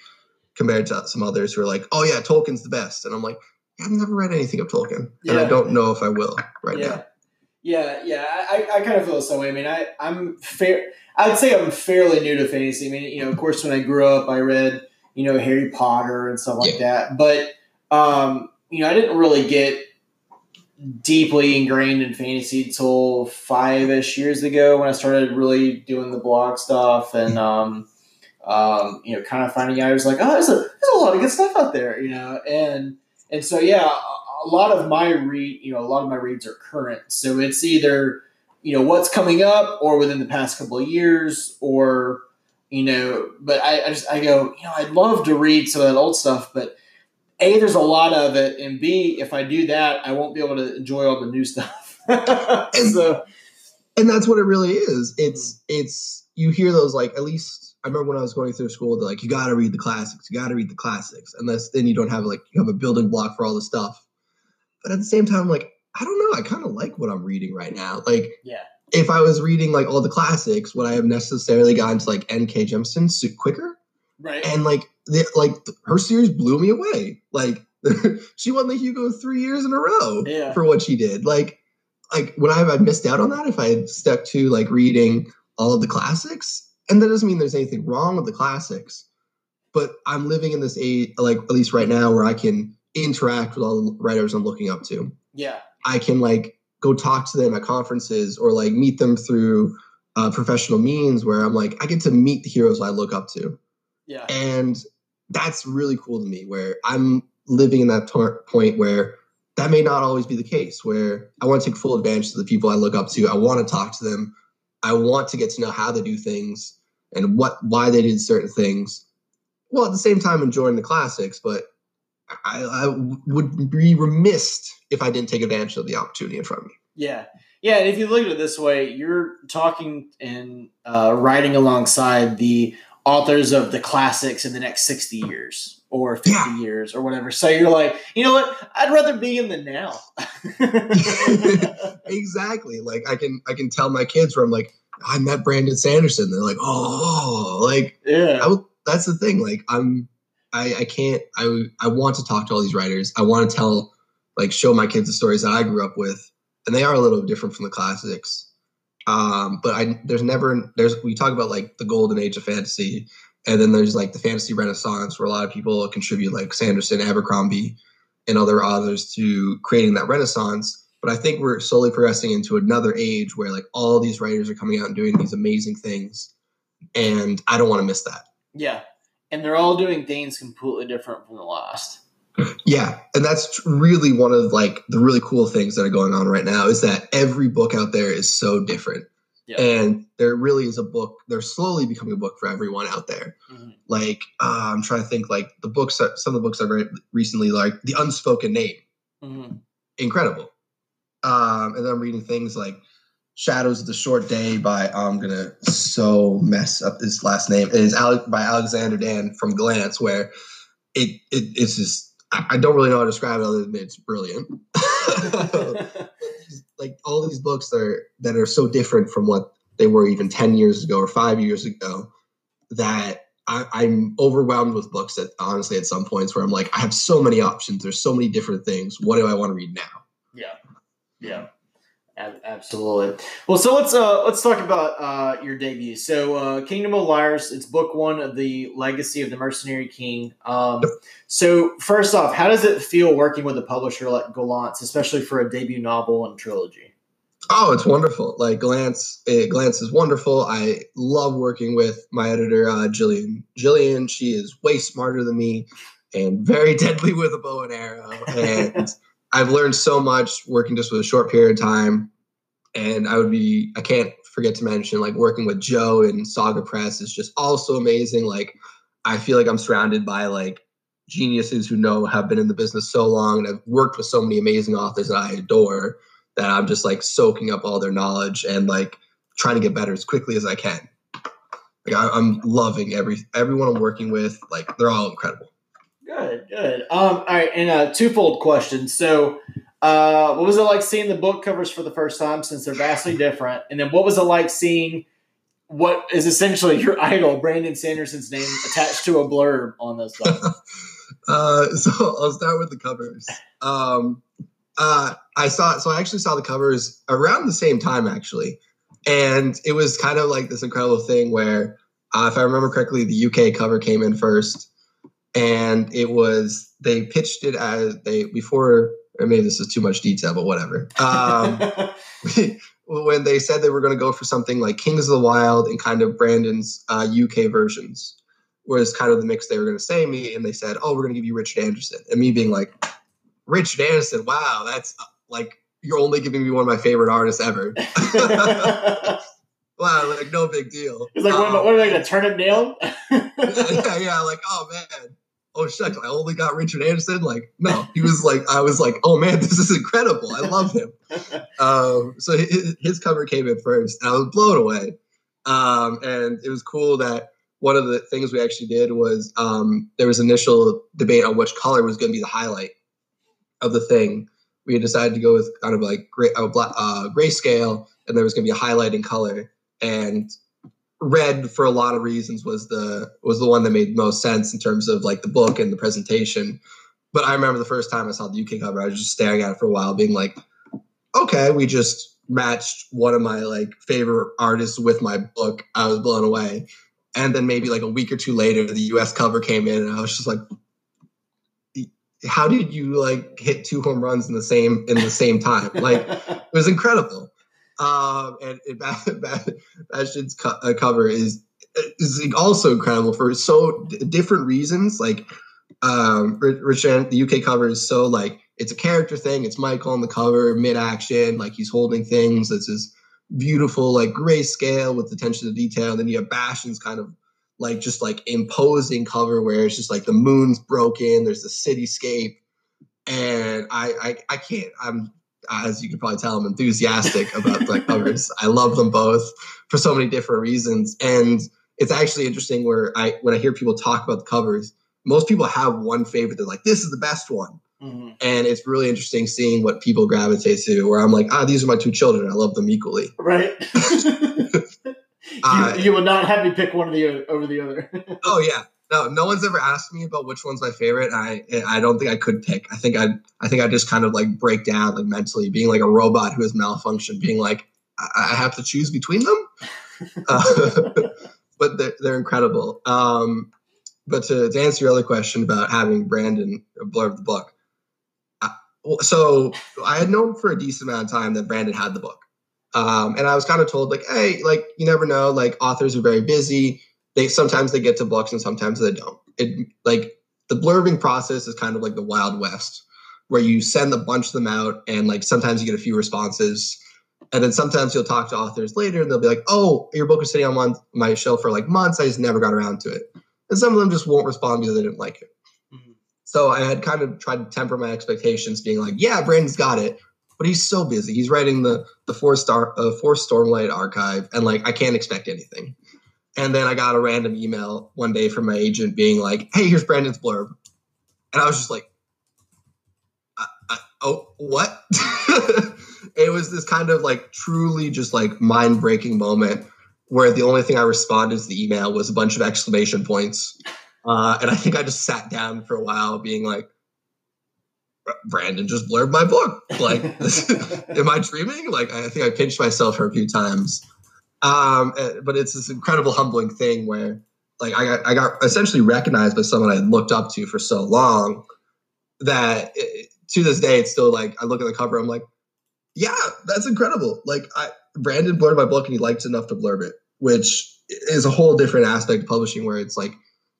S2: compared to some others who are like, oh yeah, Tolkien's the best. And I'm like, I've never read anything of Tolkien. And I don't know if I will right
S1: yeah.
S2: now.
S1: Yeah, yeah, I, I kind of feel the same way. I mean, I, I'm fair. I'd say I'm fairly new to fantasy. I mean, you know, of course, when I grew up, I read, you know, Harry Potter and stuff like that. But, um, you know, I didn't really get deeply ingrained in fantasy until five ish years ago when I started really doing the blog stuff and, um, um, you know, kind of finding out I was like, oh, there's a, there's a lot of good stuff out there, you know, and and so yeah, a, lot of my read, you know, a lot of my reads are current, so it's either you know what's coming up or within the past couple of years or you know, but I, I just I go, you know, I'd love to read some of that old stuff, but a there's a lot of it, and b if I do that, I won't be able to enjoy all the new stuff. so
S2: and that's what it really is it's it's you hear those like at least i remember when i was going through school they're like you got to read the classics you got to read the classics unless then you don't have like you have a building block for all the stuff. But at the same time like i don't know i kind of like what i'm reading right now. Like
S1: Yeah.
S2: if i was reading like all the classics would i have necessarily gotten to like nk Jemisin quicker?
S1: Right,
S2: and like the, like her series blew me away. Like she won the hugo three years in a row
S1: Yeah.
S2: for what she did. Like like would i have missed out on that if i had stuck to like reading all of the classics and that doesn't mean there's anything wrong with the classics but i'm living in this age like at least right now where i can interact with all the writers i'm looking up to
S1: yeah,
S2: i can like go talk to them at conferences or like meet them through uh, professional means where i'm like i get to meet the heroes i look up to
S1: yeah,
S2: and that's really cool to me. Where I'm living in that tor- point where that may not always be the case. Where I want to take full advantage of the people I look up to. I want to talk to them. I want to get to know how they do things and what why they did certain things. Well, at the same time, enjoying the classics, but I, I would be remiss if I didn't take advantage of the opportunity in front of me.
S1: Yeah. Yeah, and if you look at it this way, you're talking and uh, writing alongside the authors of the classics in the next 60 years or 50
S2: Yeah.
S1: years or whatever. So you're like, you know what? I'd rather be in the now.
S2: exactly. Like I can I can tell my kids where I'm like, I met Brandon Sanderson. They're like, oh, like
S1: yeah.
S2: I that's the thing. Like I'm, I, I can't. I I want to talk to all these writers. I want to tell, like, show my kids the stories that I grew up with, and they are a little different from the classics. Um, but I there's never there's we talk about like the golden age of fantasy, and then there's like the fantasy renaissance where a lot of people contribute, like Sanderson, Abercrombie, and other authors to creating that renaissance. But I think we're slowly progressing into another age where like all these writers are coming out and doing these amazing things, and I don't want to miss that.
S1: yeah. And they're all doing things completely different from the last.
S2: Yeah, and that's really one of like the really cool things that are going on right now is that every book out there is so different.
S1: Yeah.
S2: And there really is a book. They're slowly becoming a book for everyone out there.
S1: Mhm.
S2: Like uh, I'm trying to think, like the books. That, some of the books I read recently, like The Unspoken Name,
S1: Mhm.
S2: incredible. Um, and then I'm reading things like Shadows of the Short Day by I'm gonna so mess up his last name. It is Ale- by Alexander Dan from Gollancz, where it, it it's just I don't really know how to describe it other than it's brilliant. like all these books are that are so different from what they were even 10 years ago or five years ago that I, I'm overwhelmed with books that honestly at some points where I'm like, I have so many options. There's so many different things. What do I want to read now?
S1: Yeah, yeah, absolutely. Well, so let's uh let's talk about uh your debut. So, uh, Kingdom of Liars. It's book one of the Legacy of the Mercenary King. Um, so first off, how does it feel working with a publisher like Gollancz, especially for a debut novel and trilogy?
S2: Oh, it's wonderful. Like Gollancz, eh, Gollancz is wonderful. I love working with my editor, uh, Gillian. Gillian, she is way smarter than me and very deadly with a bow and arrow. And I've learned so much working just with a short period of time. And I would be, I can't forget to mention, like working with Joe and Saga Press is just also amazing. Like, I feel like I'm surrounded by like geniuses who know have been in the business so long and I've worked with so many amazing authors that I adore that I'm just like soaking up all their knowledge and like trying to get better as quickly as I can. Like I, I'm loving every everyone I'm working with. Like they're all incredible.
S1: Good, good. Um, all right, and a twofold question. So, uh, what was it like seeing the book covers for the first time since they're vastly different? And then, what was it like seeing what is essentially your idol, Brandon Sanderson's name, attached to a blurb on those books?
S2: Uh, so I'll start with the covers. Um, uh, I saw so I actually saw the covers around the same time actually, and it was kind of like this incredible thing where, uh, if I remember correctly, the UK cover came in first, and it was they pitched it as they before. Or maybe this is too much detail, but whatever. Um, when they said they were going to go for something like Kings of the Wyld and kind of Brandon's uh, UK versions, was kind of the mix they were going to say me, and they said, "Oh, we're going to give you Richard Anderson," and me being like, "Richard Anderson, wow, that's uh, like you're only giving me one of my favorite artists ever." wow, like no big deal.
S1: It's like, what, am I-
S2: Um,
S1: what are they going to turn it down?
S2: yeah, yeah, like oh man, oh shucks, I only got Richard Anderson. Like no, he was like I was like, oh man, this is incredible. I love him. um, so his, his cover came in first, and I was blown away. Um, and it was cool that one of the things we actually did was um, there was initial debate on which color was going to be the highlight of the thing. We had decided to go with kind of like gray, uh, black, uh, grayscale, and there was going to be a highlight in color. And red, for a lot of reasons, was the was the one that made most sense in terms of like the book and the presentation. But I remember the first time I saw the UK cover, I was just staring at it for a while, being like, okay, we just matched one of my like favorite artists with my book. I was blown away. And then maybe like a week or two later, the US cover came in, and I was just like, how did you like hit two home runs in the same in the same time? Like it was incredible. Um, and, and Ba- Ba- Bastien's co- uh, cover is is also incredible for so d- different reasons. Like um, Rich, the UK cover is so like it's a character thing. It's Michael on the cover, mid action, like he's holding things. It's this beautiful like grayscale with attention to detail. Then you have Bastien's kind of like just like imposing cover where it's just like the moon's broken. There's the cityscape, and I I, I can't. I'm as you can probably tell, I'm enthusiastic about the covers. I love them both for so many different reasons, and it's actually interesting where I when I hear people talk about the covers, most people have one favorite. They're like, "This is the best one," mm-hmm. and it's really interesting seeing what people gravitate to. Where I'm like, "Ah, these are my two children. I love them equally."
S1: Right. you, uh, you will not have me pick one of the over the other.
S2: oh yeah, no, no one's ever asked me about which one's my favorite. I I don't think I could pick. I think I I think I just kind of like break down like mentally, being like a robot who has malfunctioned, being like I, I have to choose between them. uh, but they're, they're incredible. Um, but to, to answer your other question about having Brandon blurb the book, I, so I had known for a decent amount of time that Brandon had the book. Um, and I was kind of told like, hey, like you never know, like authors are very busy they sometimes they get to books and sometimes they don't. It like the blurbing process is kind of like the wild west where you send a bunch of them out and like sometimes you get a few responses. And then sometimes you'll talk to authors later and they'll be like oh your book was sitting on my shelf for like months. I just never got around to it. And some of them just won't respond because they didn't like it. Mm-hmm. so i had kind of tried to temper my expectations being like yeah brandon's got it but he's so busy. He's writing the the four star uh, four stormlight archive and like i can't expect anything and then I got a random email one day from my agent being like, "Hey, here's Brandon's blurb," and I was just like, I, I, "Oh, what?" it was this kind of like truly just like mind breaking moment where the only thing I responded to the email was a bunch of exclamation points, uh, and I think I just sat down for a while, being like. Brandon just blurred my book. Like, am I dreaming? Like, I think I pinched myself for a few times. Um, eh, but it's this incredible humbling thing where like I got, I got essentially recognized by someone I looked up to for so long that it, to this day it's still like I look at the cover I'm like yeah that's incredible. Like I Brandon blurred my book and he liked enough to blurb it which is a whole different aspect of publishing where it's like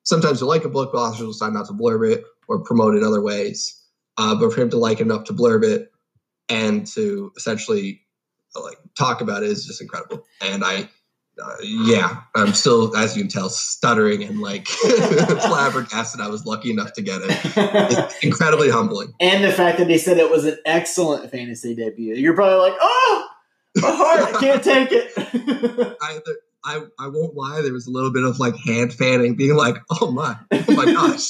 S2: sometimes you like a book but authors will decide not to blurb it or promote it other ways. Uh, but for him to like enough to blurb it and to essentially like talk about it is just incredible. And I, uh, yeah, I'm still, as you can tell, stuttering and like flabbergasted. I was lucky enough to get it. It's incredibly humbling.
S1: And the fact that they said it was an excellent fantasy debut. You're probably like, oh, my heart, I can't take it.
S2: I, I, I won't lie. There was a little bit of like hand fanning, being like, "Oh my, oh my gosh!"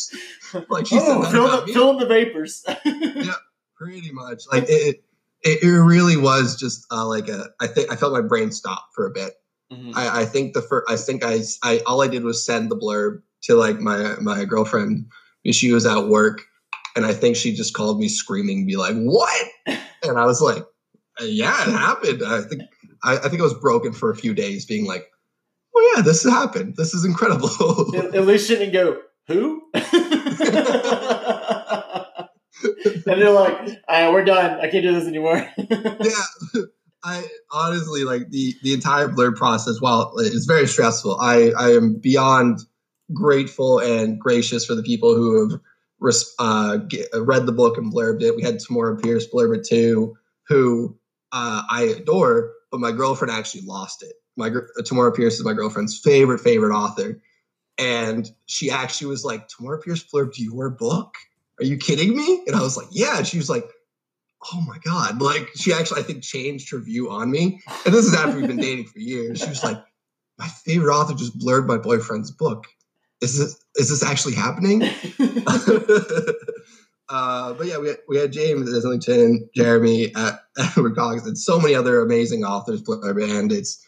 S1: Like she oh, said, fill, the, fill in the vapors.
S2: yeah, pretty much. Like it, it, it really was just uh, like a. I think I felt my brain stop for a bit. Mm-hmm. I, I, think the first. I think I, I all I did was send the blurb to like my my girlfriend. She was at work, and I think she just called me screaming, be like, "What?" And I was like, "Yeah, it happened." I think I, I think I was broken for a few days, being like, "Oh yeah, this happened. This is incredible."
S1: At least she didn't go, "Who?" and they're like, "All right, we're done. I can't do this anymore."
S2: yeah, I honestly like the the entire blur process. While it's very stressful, I I am beyond grateful and gracious for the people who have uh, get, read the book and blurbed it. We had Tamora Pierce blurb it too, who uh, I adore, but my girlfriend actually lost it. My Tamora Pierce is my girlfriend's favorite favorite author, and she actually was like, "Tamora Pierce blurbed your book." Are you kidding me? And I was like, yeah. And she was like, oh my God. Like she actually, I think, changed her view on me. And this is after we've been dating for years. She was like, my favorite author just blurred my boyfriend's book. Is this is this actually happening? uh, but yeah, we had, we had James Islington, Jeremy, at Edward Cox, and so many other amazing authors blurb, and it's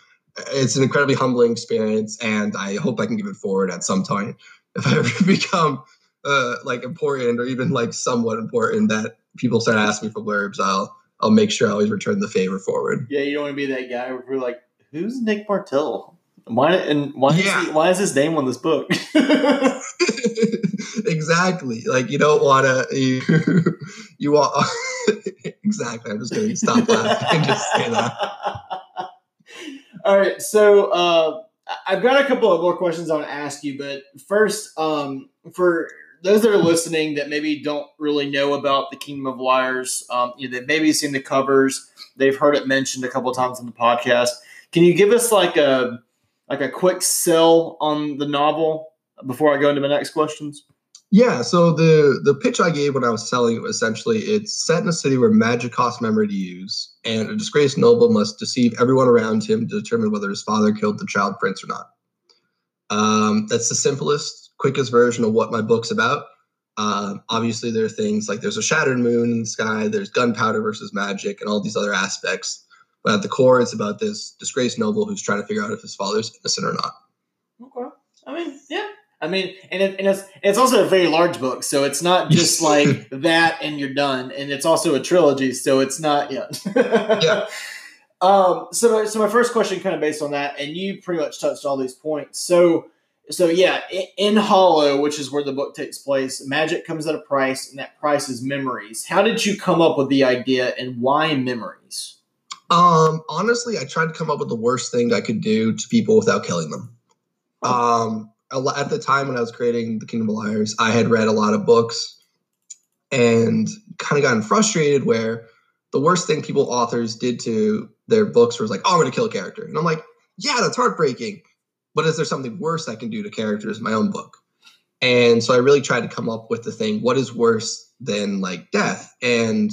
S2: it's an incredibly humbling experience. And I hope I can give it forward at some point if I ever become uh, like important or even like somewhat important that people start asking me for blurbs, I'll I'll make sure I always return the favor forward.
S1: Yeah, you don't want to be that guy where we're like, who's Nick Martell? Why and why yeah. is he, why is his name on this book?
S2: exactly. Like you don't want to you, you want exactly. I'm just going to stop laughing and just say that.
S1: All right. So uh, I've got a couple of more questions I want to ask you, but first, um, for those that are listening that maybe don't really know about the Kingdom of Liars, um, you know, they've maybe seen the covers, they've heard it mentioned a couple times on the podcast. Can you give us like a like a quick sell on the novel before I go into my next questions?
S2: Yeah, so the the pitch I gave when I was selling it was essentially it's set in a city where magic costs memory to use, and a disgraced noble must deceive everyone around him to determine whether his father killed the child prince or not. Um, that's the simplest, quickest version of what my book's about. Uh, obviously, there are things like there's a shattered moon in the sky, there's gunpowder versus magic, and all these other aspects. But at the core, it's about this disgraced noble who's trying to figure out if his father's innocent or not.
S1: Okay. I mean, yeah. I mean, and, it, and it's it's also a very large book, so it's not just like that and you're done. And it's also a trilogy, so it's not yeah. yeah. Um. So my, so my first question, kind of based on that, and you pretty much touched all these points. So so yeah, in, Hollow, which is where the book takes place, magic comes at a price, and that price is memories. How did you come up with the idea, and why memories?
S2: Um, honestly, I tried to come up with the worst thing I could do to people without killing them. Um, at the time when I was creating the Kingdom of Liars, I had read a lot of books and kind of gotten frustrated where the worst thing people authors did to their books was like, "Oh, I'm going to kill a character," and I'm like, "Yeah, that's heartbreaking." But is there something worse I can do to characters in my own book? And so I really tried to come up with the thing: what is worse than like death? And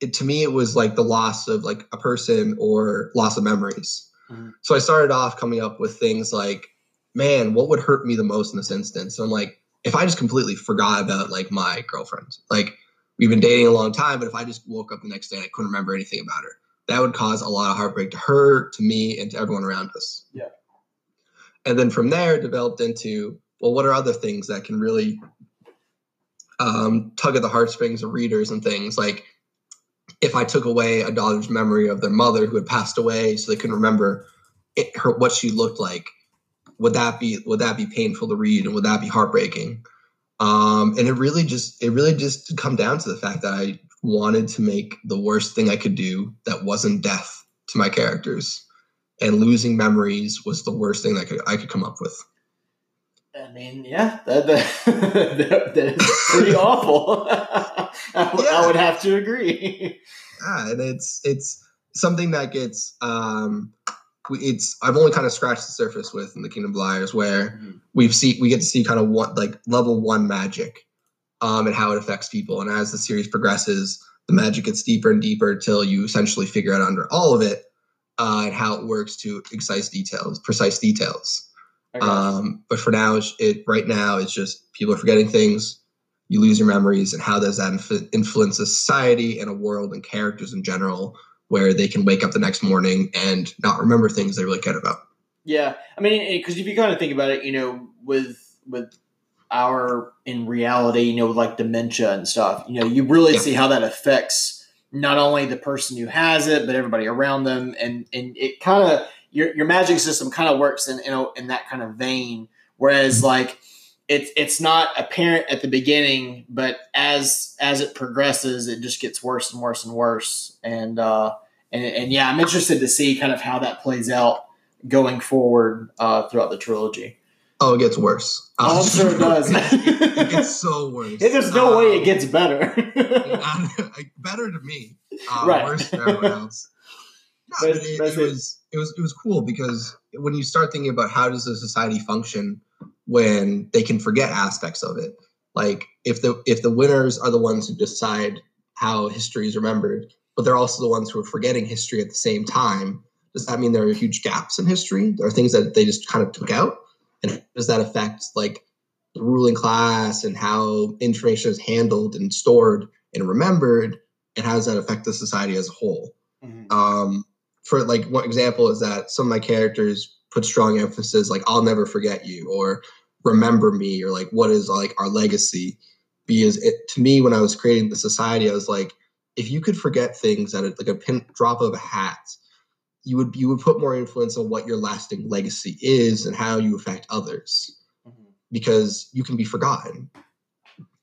S2: it, to me, it was like the loss of like a person or loss of memories. Mm-hmm. So I started off coming up with things like, man, what would hurt me the most in this instance? So I'm like, if I just completely forgot about like my girlfriend, like we've been dating a long time, but if I just woke up the next day and I couldn't remember anything about her, that would cause a lot of heartbreak to her, to me, and to everyone around us.
S1: Yeah.
S2: And then from there, developed into well, what are other things that can really um, tug at the heartstrings of readers and things like if I took away a daughter's memory of their mother who had passed away, so they couldn't remember it, her what she looked like, would that be would that be painful to read and would that be heartbreaking? Um, and it really just it really just come down to the fact that I wanted to make the worst thing I could do that wasn't death to my characters, and losing memories was the worst thing that could, I could come up with.
S1: I mean, yeah, that, that, that is pretty awful. I, yeah. I, would have to agree.
S2: Yeah, and it's it's something that gets um, it's I've only kind of scratched the surface with in the Kingdom of Liars, where mm-hmm. we've see we get to see kind of one like level one magic, um, and how it affects people. And as the series progresses, the magic gets deeper and deeper until you essentially figure out under all of it uh, and how it works to precise details, precise details. Um, but for now, it right now it's just people are forgetting things. You lose your memories, and how does that inf- influence a society and a world and characters in general, where they can wake up the next morning and not remember things they really cared about?
S1: Yeah, I mean, because if you kind of think about it, you know, with with our in reality, you know, with like dementia and stuff, you know, you really yeah. see how that affects not only the person who has it, but everybody around them, and and it kind of your your magic system kind of works in, in in that kind of vein. Whereas like it's it's not apparent at the beginning, but as as it progresses, it just gets worse and worse and worse. And uh, and and yeah, I'm interested to see kind of how that plays out going forward uh, throughout the trilogy.
S2: Oh, it gets worse.
S1: Oh, I'm sure it does.
S2: it gets so worse.
S1: There's no um, way it gets better.
S2: better to me. Uh, right. Worse to everyone else. No, it, it, was it was it was cool because when you start thinking about how does a society function when they can forget aspects of it, like if the if the winners are the ones who decide how history is remembered, but they're also the ones who are forgetting history at the same time, does that mean there are huge gaps in history? There are things that they just kind of took out, and does that affect like the ruling class and how information is handled and stored and remembered, and how does that affect the society as a whole? Mm-hmm. Um, for like one example is that some of my characters put strong emphasis like I'll never forget you or remember me or like what is like our legacy because it to me when I was creating the society I was like if you could forget things at a, like a pin drop of a hat you would you would put more influence on what your lasting legacy is and how you affect others mm-hmm. because you can be forgotten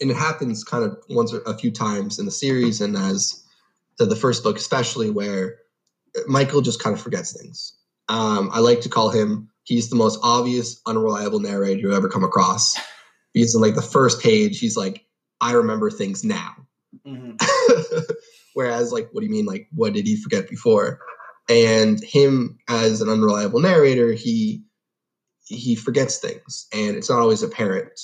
S2: and it happens kind of once or a few times in the series and as the, the first book especially where Michael just kind of forgets things. Um, I like to call him he's the most obvious, unreliable narrator you ever come across. Because in like the first page, he's like, I remember things now. Mm-hmm. Whereas, like, what do you mean? Like, what did he forget before? And him as an unreliable narrator, he he forgets things, and it's not always apparent.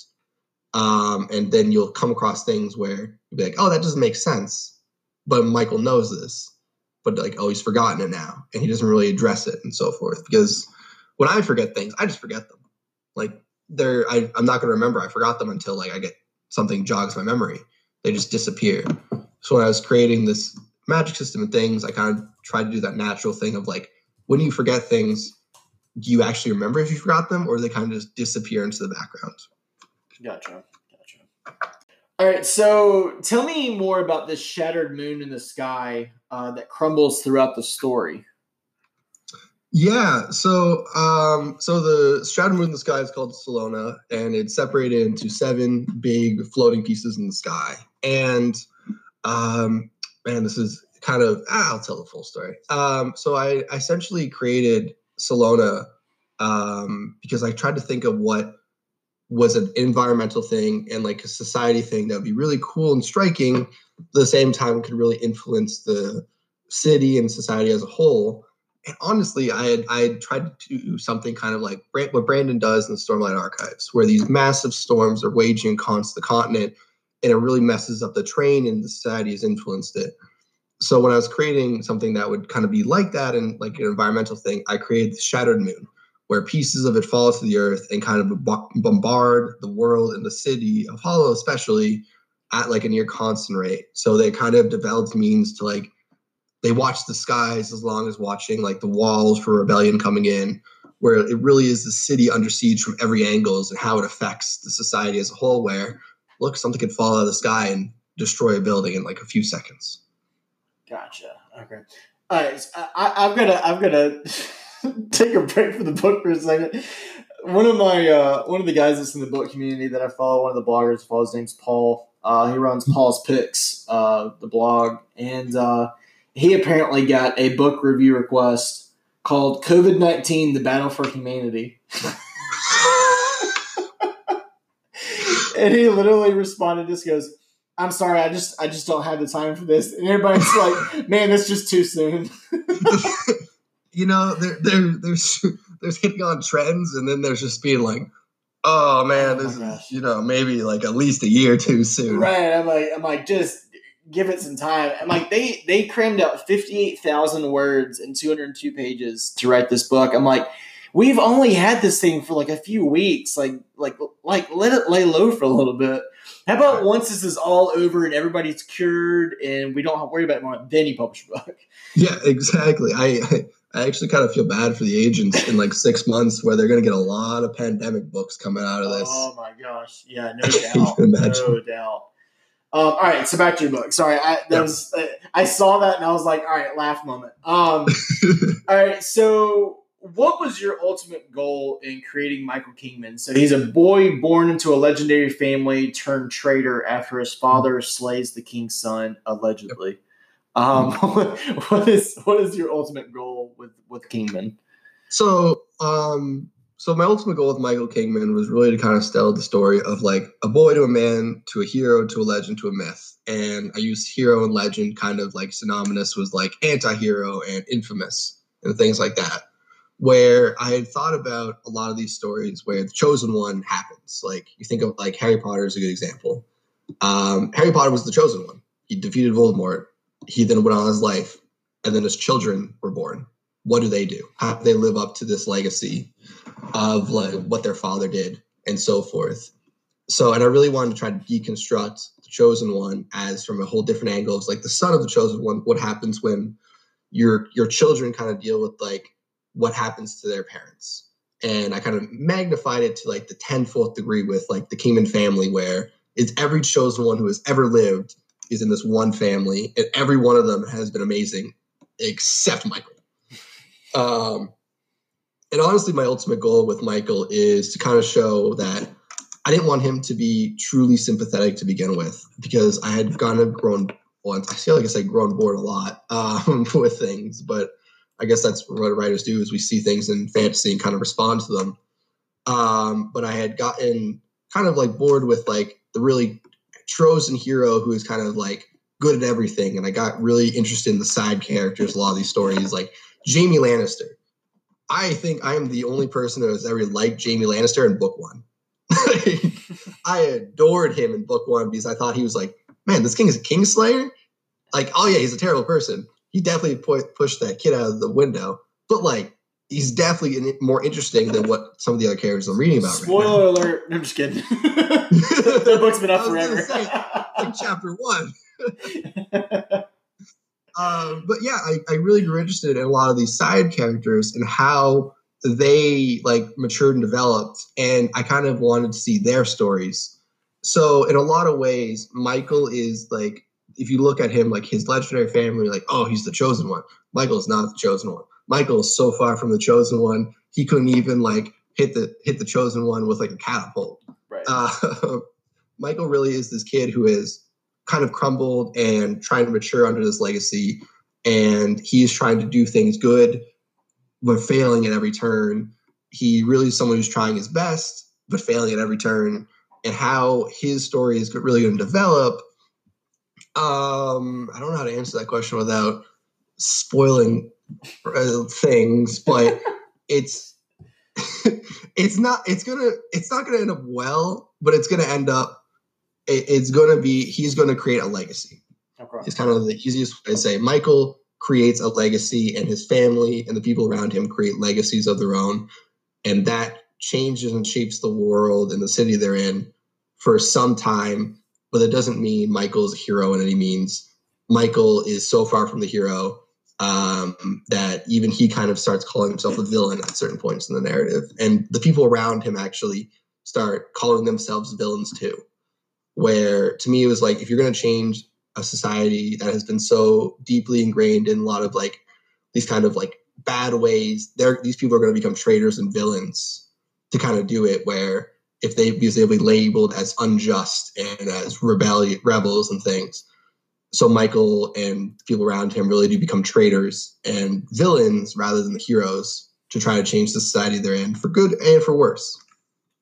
S2: Um, and then you'll come across things where you'll be like, "Oh, that doesn't make sense," but Michael knows this, but like, "Oh, he's forgotten it now," and he doesn't really address it and so forth. Because when I forget things, I just forget them. Like they're, I, I'm not going to remember. I forgot them until like I get something jogs my memory. They just disappear. So when I was creating this magic system and things, I kind of try to do that natural thing of like, when you forget things, do you actually remember if you forgot them, or they kind of just disappear into the background?
S1: Gotcha. Gotcha. All right. So tell me more about this shattered moon in the sky uh, that crumbles throughout the story.
S2: Yeah, so um, so the shattered moon in the sky is called Salona, and it's separated into seven big floating pieces in the sky. And um, man, this is kind of ah, I'll tell the full story. Um, so I, I essentially created Salona um, because I tried to think of what was an environmental thing and like a society thing that would be really cool and striking, the same time could really influence the city and society as a whole. And honestly, I had I had tried to do something kind of like what Brandon does in the Stormlight Archives, where these massive storms are waging across the continent, and it really messes up the train, and the society has influenced it so when I was creating something that would kind of be like that and like an environmental thing, I created the Shattered Moon, where pieces of it fall to the earth and kind of bombard the world and the city of Hollow, especially at like a near constant rate. So they kind of developed means to like they watch the skies as long as watching like the walls for rebellion coming in, where it really is the city under siege from every angles and how it affects the society as a whole. Where look, something could fall out of the sky and destroy a building in like a few seconds.
S1: Gotcha. Okay. All right. So I, am gonna I'm gonna take a break from the book for a second. One of my uh, one of the guys that's in the book community that I follow, one of the bloggers, follow his name's Paul. Uh, he runs Paul's Picks, uh, the blog, and uh, he apparently got a book review request called "COVID nineteen: The Battle for Humanity." and he literally responded, just goes, I'm sorry, I just I just don't have the time for this. And everybody's like, man, that's just too soon.
S2: you know, there, there there's there's hitting on trends, and then there's just being like, oh man, oh this is you know maybe like at least a year too soon.
S1: Right. I'm like I'm like just give it some time. I'm like they they crammed out fifty eight thousand words and two hundred two pages to write this book. I'm like we've only had this thing for like a few weeks. Like, like, like, let it lay low for a little bit. How about once this is all over and everybody's cured and we don't have to worry about it more, then you publish a book?
S2: Yeah, exactly. I, I actually kind of feel bad for the agents in like six months where they're going to get a lot of pandemic books coming out of this.
S1: Oh my gosh. Yeah, no doubt. no doubt. Um, all right, so back to your book. Sorry, I that was I saw that and I was like, all right, laugh moment. Um, all right, so what was your ultimate goal in creating Michael Kingman? So he's a boy born into a legendary family turned traitor after his father slays the king's son, allegedly. Um, what is what is your ultimate goal with with Kingman?
S2: So, um, so my ultimate goal with Michael Kingman was really to kind of tell the story of like a boy to a man to a hero to a legend to a myth, and I used hero and legend kind of like synonymous was like anti-hero and infamous and things like that where I had thought about a lot of these stories where the chosen one happens. Like you think of like Harry Potter is a good example. Um, Harry Potter was the chosen one. He defeated Voldemort. He then went on his life, and then his children were born. What do they do? How do they live up to this legacy of like what their father did and so forth? So, and I really wanted to try to deconstruct the chosen one as from a whole different angle. It's like the son of the chosen one. What happens when your your children kind of deal with like what happens to their parents. And I kind of magnified it to like the tenfold degree with like the Kingman family, where it's every chosen one who has ever lived is in this one family, and every one of them has been amazing, except Michael. Um, and honestly, my ultimate goal with Michael is to kind of show that I didn't want him to be truly sympathetic to begin with, because I had kind of grown. Well, I feel like I say grown bored a lot um, with things, but I guess that's what writers do is we see things in fantasy and kind of respond to them. Um, but I had gotten kind of like bored with like the really chosen hero who is kind of like good at everything, and I got really interested in the side characters. A lot of these stories, like Jaime Lannister. I think I am the only person who has ever liked Jaime Lannister in book one. I adored him in book one because I thought he was like, man, this king is a kingslayer. Like, oh yeah, he's a terrible person. He definitely pu- pushed that kid out of the window, but like, he's definitely more interesting than what some of the other characters I'm reading about.
S1: Spoiler right alert! I'm just kidding. the book's been up forever.
S2: Say, like chapter one. um, but yeah, I, I really grew interested in a lot of these side characters and how they like matured and developed, and I kind of wanted to see their stories. So in a lot of ways, Michael is like if you look at him like his legendary family, like oh he's the chosen one. Michael is not the chosen one. Michael is so far from the chosen one, he couldn't even like hit the hit the chosen one with like a catapult.
S1: Right.
S2: Uh, Michael really is this kid who is kind of crumbled and trying to mature under this legacy, and he's trying to do things good, but failing at every turn. He really is someone who's trying his best, but failing at every turn. And how his story is really going to develop um, I don't know how to answer that question without spoiling uh, things, but it's it's not it's gonna it's not gonna end up well, but it's gonna end up it, it's gonna be he's gonna create a legacy. Okay. It's kind of the easiest way to say. Michael creates a legacy, and his family and the people around him create legacies of their own, and that changes and shapes the world and the city they're in for some time but that doesn't mean Michael's a hero in any means. Michael is so far from the hero um, that even he kind of starts calling himself a villain at certain points in the narrative. And the people around him actually start calling themselves villains too. Where to me, it was like, if you're going to change a society that has been so deeply ingrained in a lot of like these kind of like bad ways, these people are going to become traitors and villains to kind of do it where if they because they'll be labeled as unjust and as rebellion rebels and things. So Michael and people around him really do become traitors and villains rather than the heroes to try to change the society they're in for good and for worse.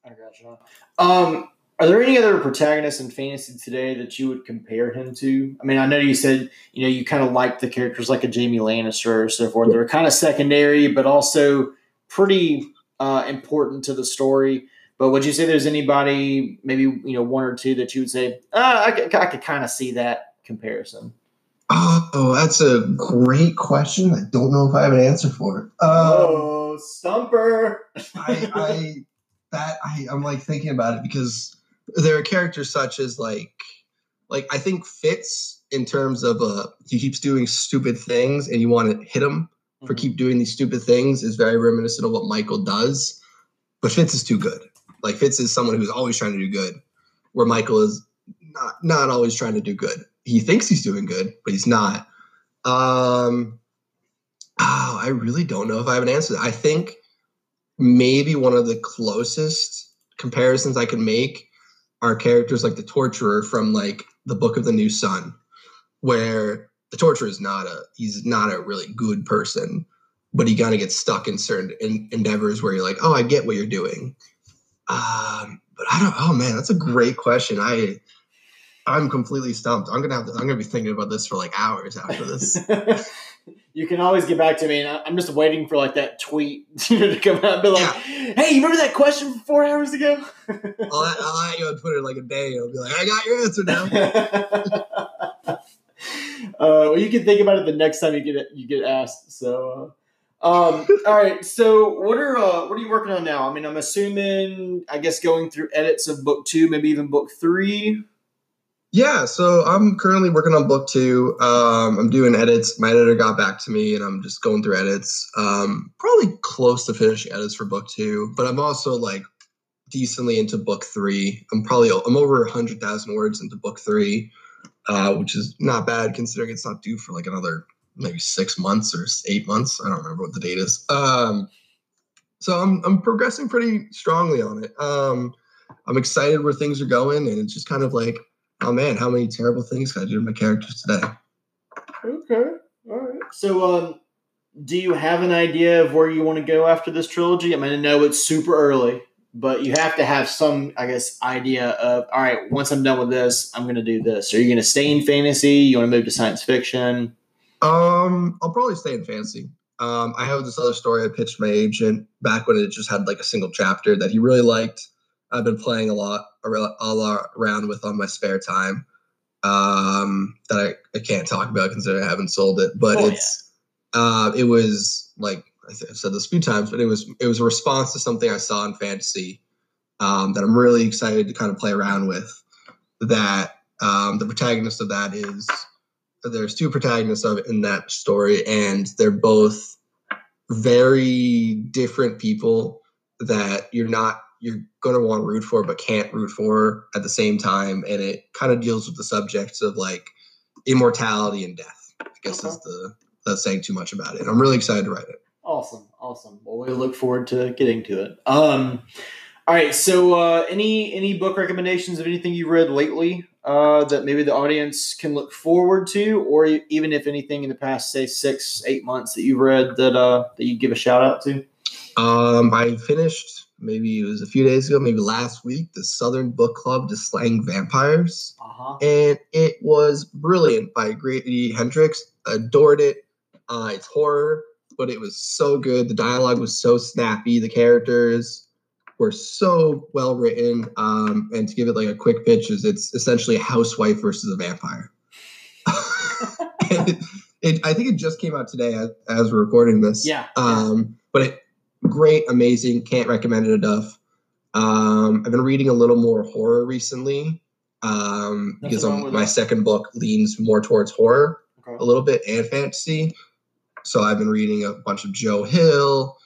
S1: I gotcha. Um, are there any other protagonists in fantasy today that you would compare him to? I mean, I know you said you know you kind of like the characters like a Jaime Lannister or so forth. They're kind of secondary, but also pretty uh, important to the story. But would you say there's anybody, maybe you know, one or two that you would say, uh, I, could, I could kind of see that comparison?
S2: Oh, that's a great question. I don't know if I have an answer for it. Um,
S1: oh, stumper!
S2: I, I that I, I'm like thinking about it because there are characters such as like, like I think Fitz in terms of uh, he keeps doing stupid things and you want to hit him for mm-hmm. keep doing these stupid things is very reminiscent of what Michael does. But Fitz is too good. Like Fitz is someone who's always trying to do good, where Michael is not not always trying to do good. He thinks he's doing good, but he's not. Um, oh, I really don't know if I have an answer. I think maybe one of the closest comparisons I can make are characters like the torturer from like the Book of the New Sun, where the torturer is not a he's not a really good person, but he kind of gets stuck in certain in, endeavors where you're like, oh, I get what you're doing. Um, but I don't. Oh man, that's a great question. I I'm completely stumped. I'm gonna have to. I'm gonna be thinking about this for like hours after this.
S1: you can always get back to me. And I'm just waiting for like that tweet to come out and be like, yeah. "Hey, you remember that question from four hours ago?"
S2: I'll, I'll at you on Twitter like a day. I'll be like, "I got your answer now."
S1: uh, well, you can think about it the next time you get you get asked. So. Uh, um, all right. So, what are uh, what are you working on now? I mean, I'm assuming, I guess, going through edits of book two, maybe even book three.
S2: Yeah. So I'm currently working on book two. Um, I'm doing edits. My editor got back to me, and I'm just going through edits. Um, probably close to finishing edits for book two, but I'm also like decently into book three. I'm probably I'm over hundred thousand words into book three, uh, which is not bad considering it's not due for like another maybe six months or eight months. I don't remember what the date is. Um, so I'm I'm progressing pretty strongly on it. Um, I'm excited where things are going, and it's just kind of like, oh man, how many terrible things can I do to my characters today?
S1: Okay, all right. So um, do you have an idea of where you want to go after this trilogy? I mean, I know it's super early, but you have to have some, I guess, idea of all right. Once I'm done with this, I'm going to do this. Are you going to stay in fantasy? You want to move to science fiction?
S2: Um, I'll probably stay in fantasy. Um, I have this other story I pitched my agent back when it just had like a single chapter that he really liked. I've been playing a lot, a lot around with on my spare time. Um, that I, I can't talk about considering I haven't sold it, but oh, it's yeah. uh, it was like I've said this a few times, but it was it was a response to something I saw in fantasy um, that I'm really excited to kind of play around with. That um, the protagonist of that is there's two protagonists of in that story, and they're both very different people that you're not you're going to want to root for but can't root for at the same time and it kind of deals with the subjects of like immortality and death i guess okay. is the that's saying too much about it. I'm really excited to write it.
S1: Awesome awesome. Well we look forward to getting to it. Um all right so uh any any book recommendations of anything you read lately uh, that maybe the audience can look forward to, or even if anything in the past, say six, eight months that you've read that uh, that you give a shout out to?
S2: Um, I finished maybe it was a few days ago, maybe last week, the Southern Book Club The Slaying Vampires, uh-huh. and it was brilliant by Grady Hendrix. Adored it. Uh, it's horror, but it was so good. The dialogue was so snappy. The characters were so well written. Um, and to give it like a quick pitch, is it's essentially a housewife versus a vampire. it, it, I think it just came out today as, as we're recording this.
S1: Yeah.
S2: Um, but it, great, amazing. Can't recommend it enough. Um, I've been reading a little more horror recently um, because my second book leans more towards horror okay. a little bit and fantasy. So I've been reading a bunch of Joe Hill,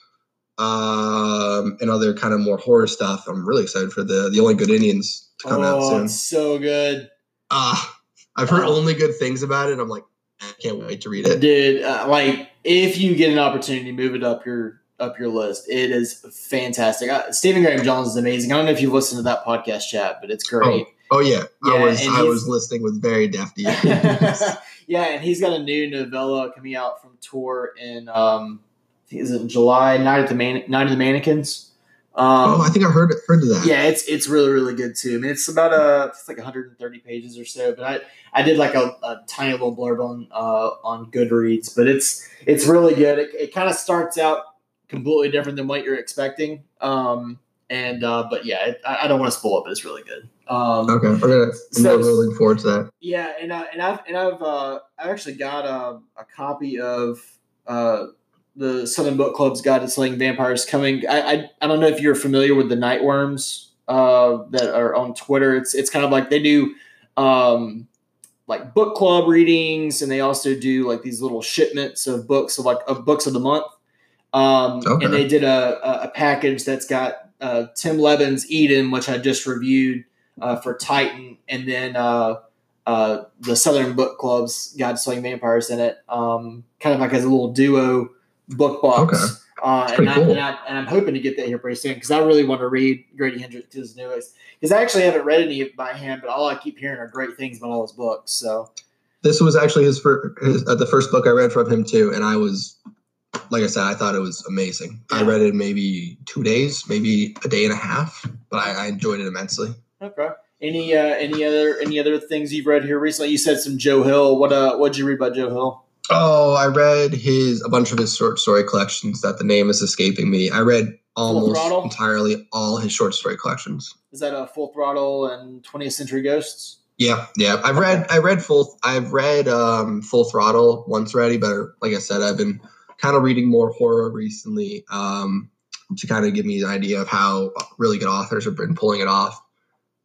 S2: um, and other kind of more horror stuff. I'm really excited for the the Only Good Indians to come oh, out soon.
S1: so good.
S2: Ah, uh, I've heard uh, only good things about it. I'm like, I can't wait to read it,
S1: dude. Uh, like, if you get an opportunity, move it up your up your list. It is fantastic. Uh, Stephen Graham Jones is amazing. I don't know if you've listened to that podcast chat, but it's great.
S2: Oh, oh yeah. yeah, I was I was listening with very ears.
S1: yeah, and he's got a new novella coming out from Tor in um, is it July Night at the Man- Night of the Mannequins.
S2: Um, oh, I think I heard heard of that.
S1: Yeah, it's it's really really good too. I mean, it's about a it's like 130 pages or so. But I I did like a, a tiny little blurb on uh, on Goodreads, but it's it's really good. It, it kind of starts out completely different than what you're expecting. Um, and uh, but yeah, it, I, I, don't want to spoil it, but it's really good. Um,
S2: okay, okay. I'm so, really looking forward to that.
S1: Yeah, and uh, and I've and I've uh, I actually got a, a copy of uh, the Southern Book Club's Guide to Slaying Vampires coming. I, I, I don't know if you're familiar with the Nightworms uh, that are on Twitter. It's it's kind of like they do um, like book club readings, and they also do like these little shipments of books of like of books of the month. Um, okay. And they did a, a package that's got uh, Tim Lebbon's Eden, which I just reviewed uh, for Titan, and then uh, uh the Southern Book Club's Guide to Slaying Vampires in it, um, kind of like as a little duo book box. Okay. Uh, and, I, cool. and, I, and I'm hoping to get that here pretty soon because I really want to read Grady Hendrix's newest. Because I actually haven't read any by him, but all I keep hearing are great things about all his books. So
S2: this was actually his first, his, uh, the first book I read from him too, and I was, like I said, I thought it was amazing. Yeah. I read it maybe two days, maybe a day and a half, but I, I enjoyed it immensely.
S1: Okay. Any uh, any other any other things you've read here recently? You said some Joe Hill. What uh what did you read by Joe Hill?
S2: Oh, I read his a bunch of his short story collections that the name is escaping me. I read almost entirely all his short story collections.
S1: Is that a Full Throttle and 20th Century Ghosts?
S2: Yeah, yeah. I've read I read full I've read um, Full Throttle once already, but like I said, I've been kind of reading more horror recently um, to kind of give me an idea of how really good authors have been pulling it off.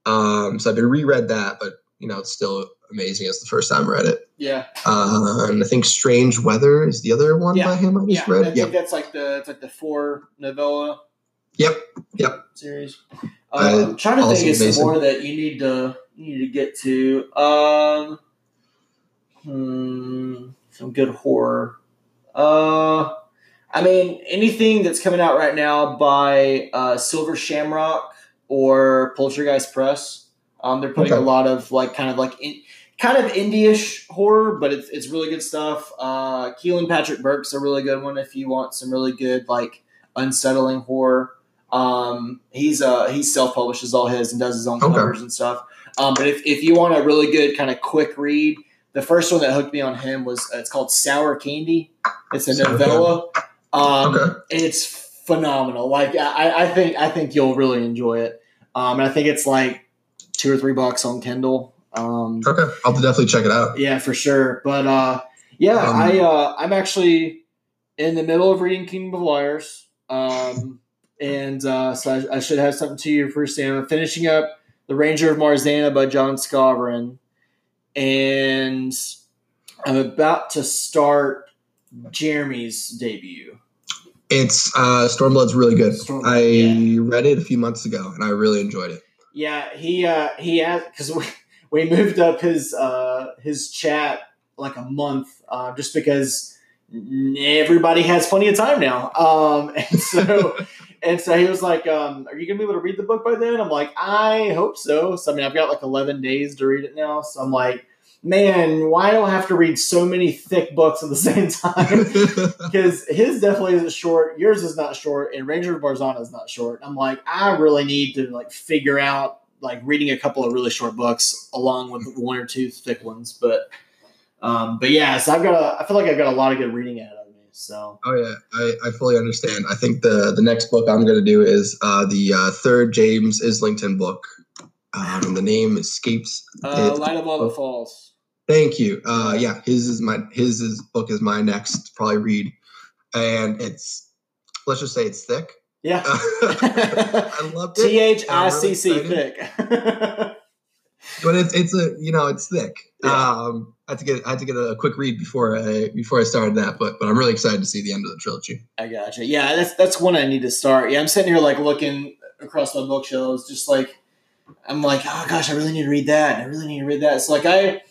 S2: Um, so I've been reread that, but you know, it's still amazing as the first time I read it.
S1: Yeah.
S2: Uh, and I think Strange Weather is the other one
S1: yeah.
S2: by him I
S1: just yeah. read. I think yep. that's like the it's like the four novella.
S2: Yep. Yep.
S1: Series. Uh, I'm trying to think of some more that you need to you need to get to. Um, hmm, some good horror. Uh, I mean, anything that's coming out right now by uh, Silver Shamrock or Poltergeist Press. Um, they're putting okay. a lot of like kind of like in, kind of indie-ish horror, but it's it's really good stuff. Uh, Kealan Patrick Burke's a really good one if you want some really good like unsettling horror. Um, he's uh he self publishes all his and does his own
S2: Okay.
S1: covers and stuff. Um, but if, if you want a really good kind of quick read, the first one that hooked me on him was uh, it's called Sour Candy. It's a
S2: Sour
S1: novella. Um,
S2: Okay.
S1: It's phenomenal. Like I, I think I think you'll really enjoy it. Um, and I think it's like two or three bucks on Kindle. Um,
S2: Okay, I'll definitely check it out.
S1: yeah, for sure. But uh, yeah,
S2: Um,
S1: I uh, I'm actually in the middle of reading Kingdom of Liars, um, and uh, so I, I should have something to you for Sam. I'm finishing up The Ranger of Marzana by John Skovron, and I'm about to start Jeremy's debut.
S2: It's uh, Stormblood's really good.
S1: Stormblood,
S2: I
S1: yeah.
S2: read it a few months ago, and I really enjoyed it.
S1: Yeah, he uh, he asked because we, moved up his uh, his chat like a month uh, just because everybody has plenty of time now. Um, and so and so he was like, um, "Are you gonna be able to read the book by then?" I'm like, "I hope so." So I mean, I've got like 11 days to read it now. So I'm like, "Man, why do I have to read so many thick books at the same time?" because his definitely isn't short. Yours is not short, and Ranger of Marzana is not short. I'm like, I really need to like figure out like reading a couple of really short books along with one or two thick ones. But, um, but yeah, so I've got a. I feel like I've got a lot of good reading ahead of me. So
S2: Oh yeah, I, I fully understand. I think the the next book I'm going to do is uh, the uh, third James Islington book. Um, and the name escapes.
S1: uh,
S2: it.
S1: Light of All That Falls.
S2: Thank you. Uh, yeah, his is my his is, book is my next probably read, and it's let's just say it's thick.
S1: Yeah.
S2: I loved it,
S1: T H I C
S2: really
S1: thick.
S2: but it's it's a you know it's thick.
S1: Yeah.
S2: Um, I had to get I had to get a quick read before I before I started that, but but I'm really excited to see the end of the trilogy.
S1: I gotcha. Yeah, that's that's one I need to start. Yeah, I'm sitting here like looking across my bookshelves, just like I'm like, oh gosh, I really need to read that. I really need to read that. So like I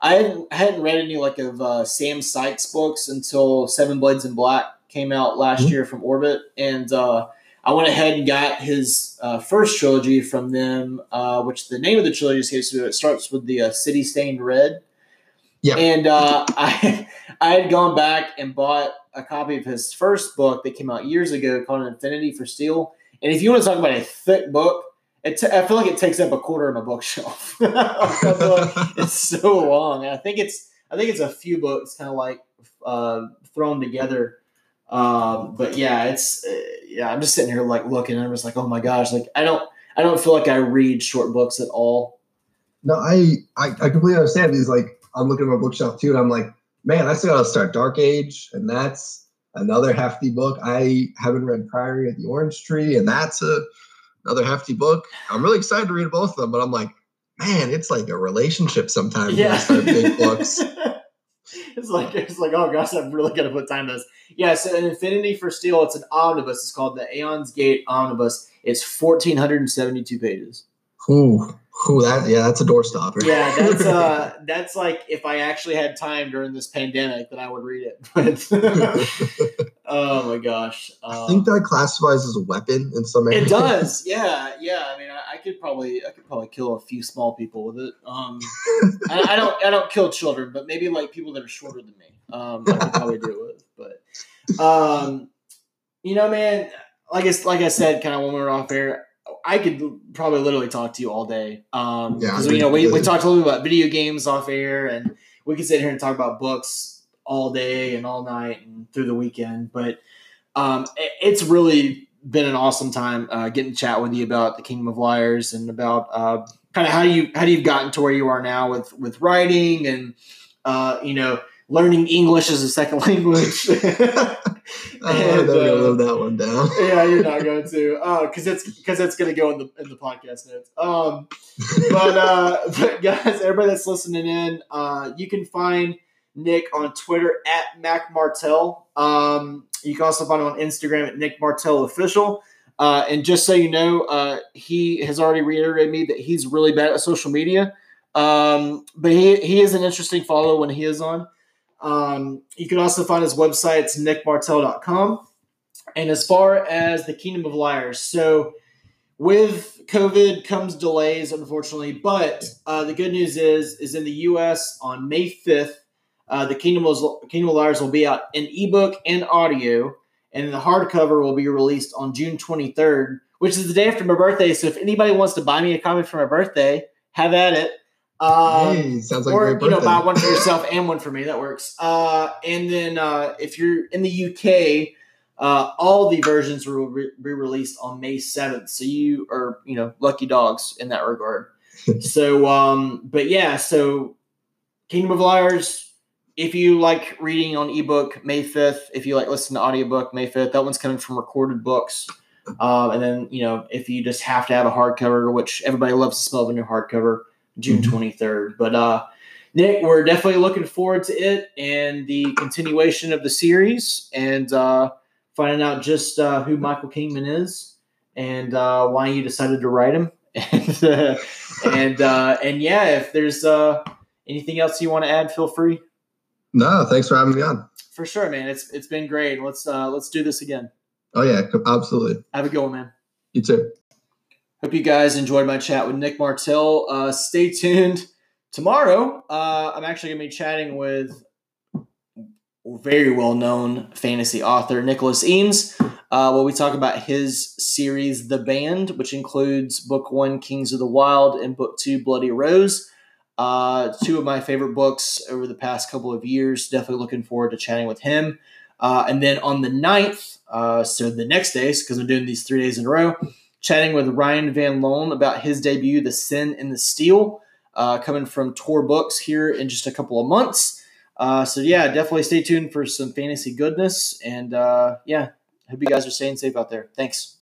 S1: I hadn't, I hadn't read any like of uh, Sam Sykes books until Seven Blades in Black came out last
S2: Mhm.
S1: year from Orbit, and uh, I went ahead and got his uh, first trilogy from them, uh, which the name of the trilogy is it starts with the uh, City Stained Red.
S2: Yeah.
S1: And uh, I I had gone back and bought a copy of his first book that came out years ago called Affinity for Steel. And if you want to talk about a thick book, it t- I feel like it takes up a quarter of my bookshelf. Like it's so long. And I think it's I think it's a few books kind of like uh, thrown together. Um, but yeah, it's uh, yeah. I'm just sitting here like looking, and I'm just like, oh my gosh, like I don't I don't feel like I read short books at all.
S2: No, I, I I completely understand because like I'm looking at my bookshelf too, and I'm like, man, I still gotta start Dark Age, and that's another hefty book. I haven't read Priory of the Orange Tree, and that's a another hefty book. I'm really excited to read both of them, but I'm like, man, it's like a relationship sometimes when I start big books.
S1: it's like it's like oh gosh, I'm really gonna put time to this. Yeah, so an Affinity for Steel, it's an omnibus. It's called the Aeon's Gate Omnibus. It's 1,472 pages.
S2: Ooh, ooh, that yeah, that's a doorstopper.
S1: Yeah, that's uh that's like if I actually had time during this pandemic that I would read it. But oh my gosh.
S2: I think
S1: Um,
S2: that classifies as a weapon in some areas.
S1: it does, yeah, yeah. I mean, I, I could probably, I could probably kill a few small people with it. Um, I, I don't, I don't kill children, but maybe like people that are shorter than me, um, I could probably do it with. But, um, you know, man, like I, like I said, kind of when we were off air, I could probably literally talk to you all day. Um,
S2: Yeah,
S1: because you know we, we talked a little bit about video games off air, and we could sit here and talk about books all day and all night and through the weekend. But um, it- it's really been an awesome time uh, getting to chat with you about the Kingdom of Liars and about uh, kind of how you how you've gotten to where you are now with with writing and uh, you know learning English as a second language.
S2: Oh, I'm
S1: And,
S2: never gonna
S1: uh,
S2: live that one down.
S1: yeah, you're not going to, because it's because it's going to go in the in the podcast notes. Um, but uh, but guys, everybody that's listening in, uh, you can find Nick on Twitter at Mac Martell. Um, you can also find him on Instagram at Nick Martell Official. Uh, and just so you know, uh, he has already reiterated me that he's really bad at social media. Um, but he, he is an interesting follow when he is on. Um, you can also find his website, it's nickmartell.com. And as far as the Kingdom of Liars, so with COVID comes delays, unfortunately. But uh, the good news is, is in the U.S. on May fifth, uh, the Kingdom of Kingdom of Liars will be out in ebook and audio, and the hardcover will be released on June twenty third, which is the day after my birthday. So if anybody wants to buy me a copy for my birthday, have at it.
S2: Um, hey, sounds like or
S1: you know, buy one for yourself and one for me. That works. Uh, and then uh, if you're in the UK, uh, all the versions will re- be released on May seventh. So you are you know lucky dogs in that regard. so, um, but yeah, so Kingdom of Liars. If you like reading on ebook, May fifth. If you like listening to audiobook, May fifth. That one's coming from recorded books. Um, and then you know if you just have to have a hardcover, which everybody loves the smell of a new hardcover June 23rd. Mm-hmm. But uh, Nick, we're definitely looking forward to it and the continuation of the series and uh, finding out just uh, who Michael Kingman is and uh, why you decided to write him. and uh, and, uh, and yeah, if there's uh, anything else you want to add, feel free.
S2: No, thanks for having me on.
S1: For sure, man. It's it's been great. Let's uh, let's do this again.
S2: Oh yeah, absolutely.
S1: Have a good one, man.
S2: You too.
S1: Hope you guys enjoyed my chat with Nick Martell. Uh, stay tuned. Tomorrow, uh, I'm actually going to be chatting with very well known fantasy author Nicholas Eames. Uh, where we talk about his series, The Band, which includes book one, Kings of the Wyld, and book two, Bloody Rose. Uh, two of my favorite books over the past couple of years. Definitely looking forward to chatting with him. Uh, and then on the 9th, uh, so the next days, because I'm doing these three days in a row, chatting with Ryan Van Loan about his debut, The Sin in the Steel, uh, coming from Tor Books here in just a couple of months. Uh, so, yeah, definitely stay tuned for some fantasy goodness. And uh, yeah, hope you guys are staying safe out there. Thanks.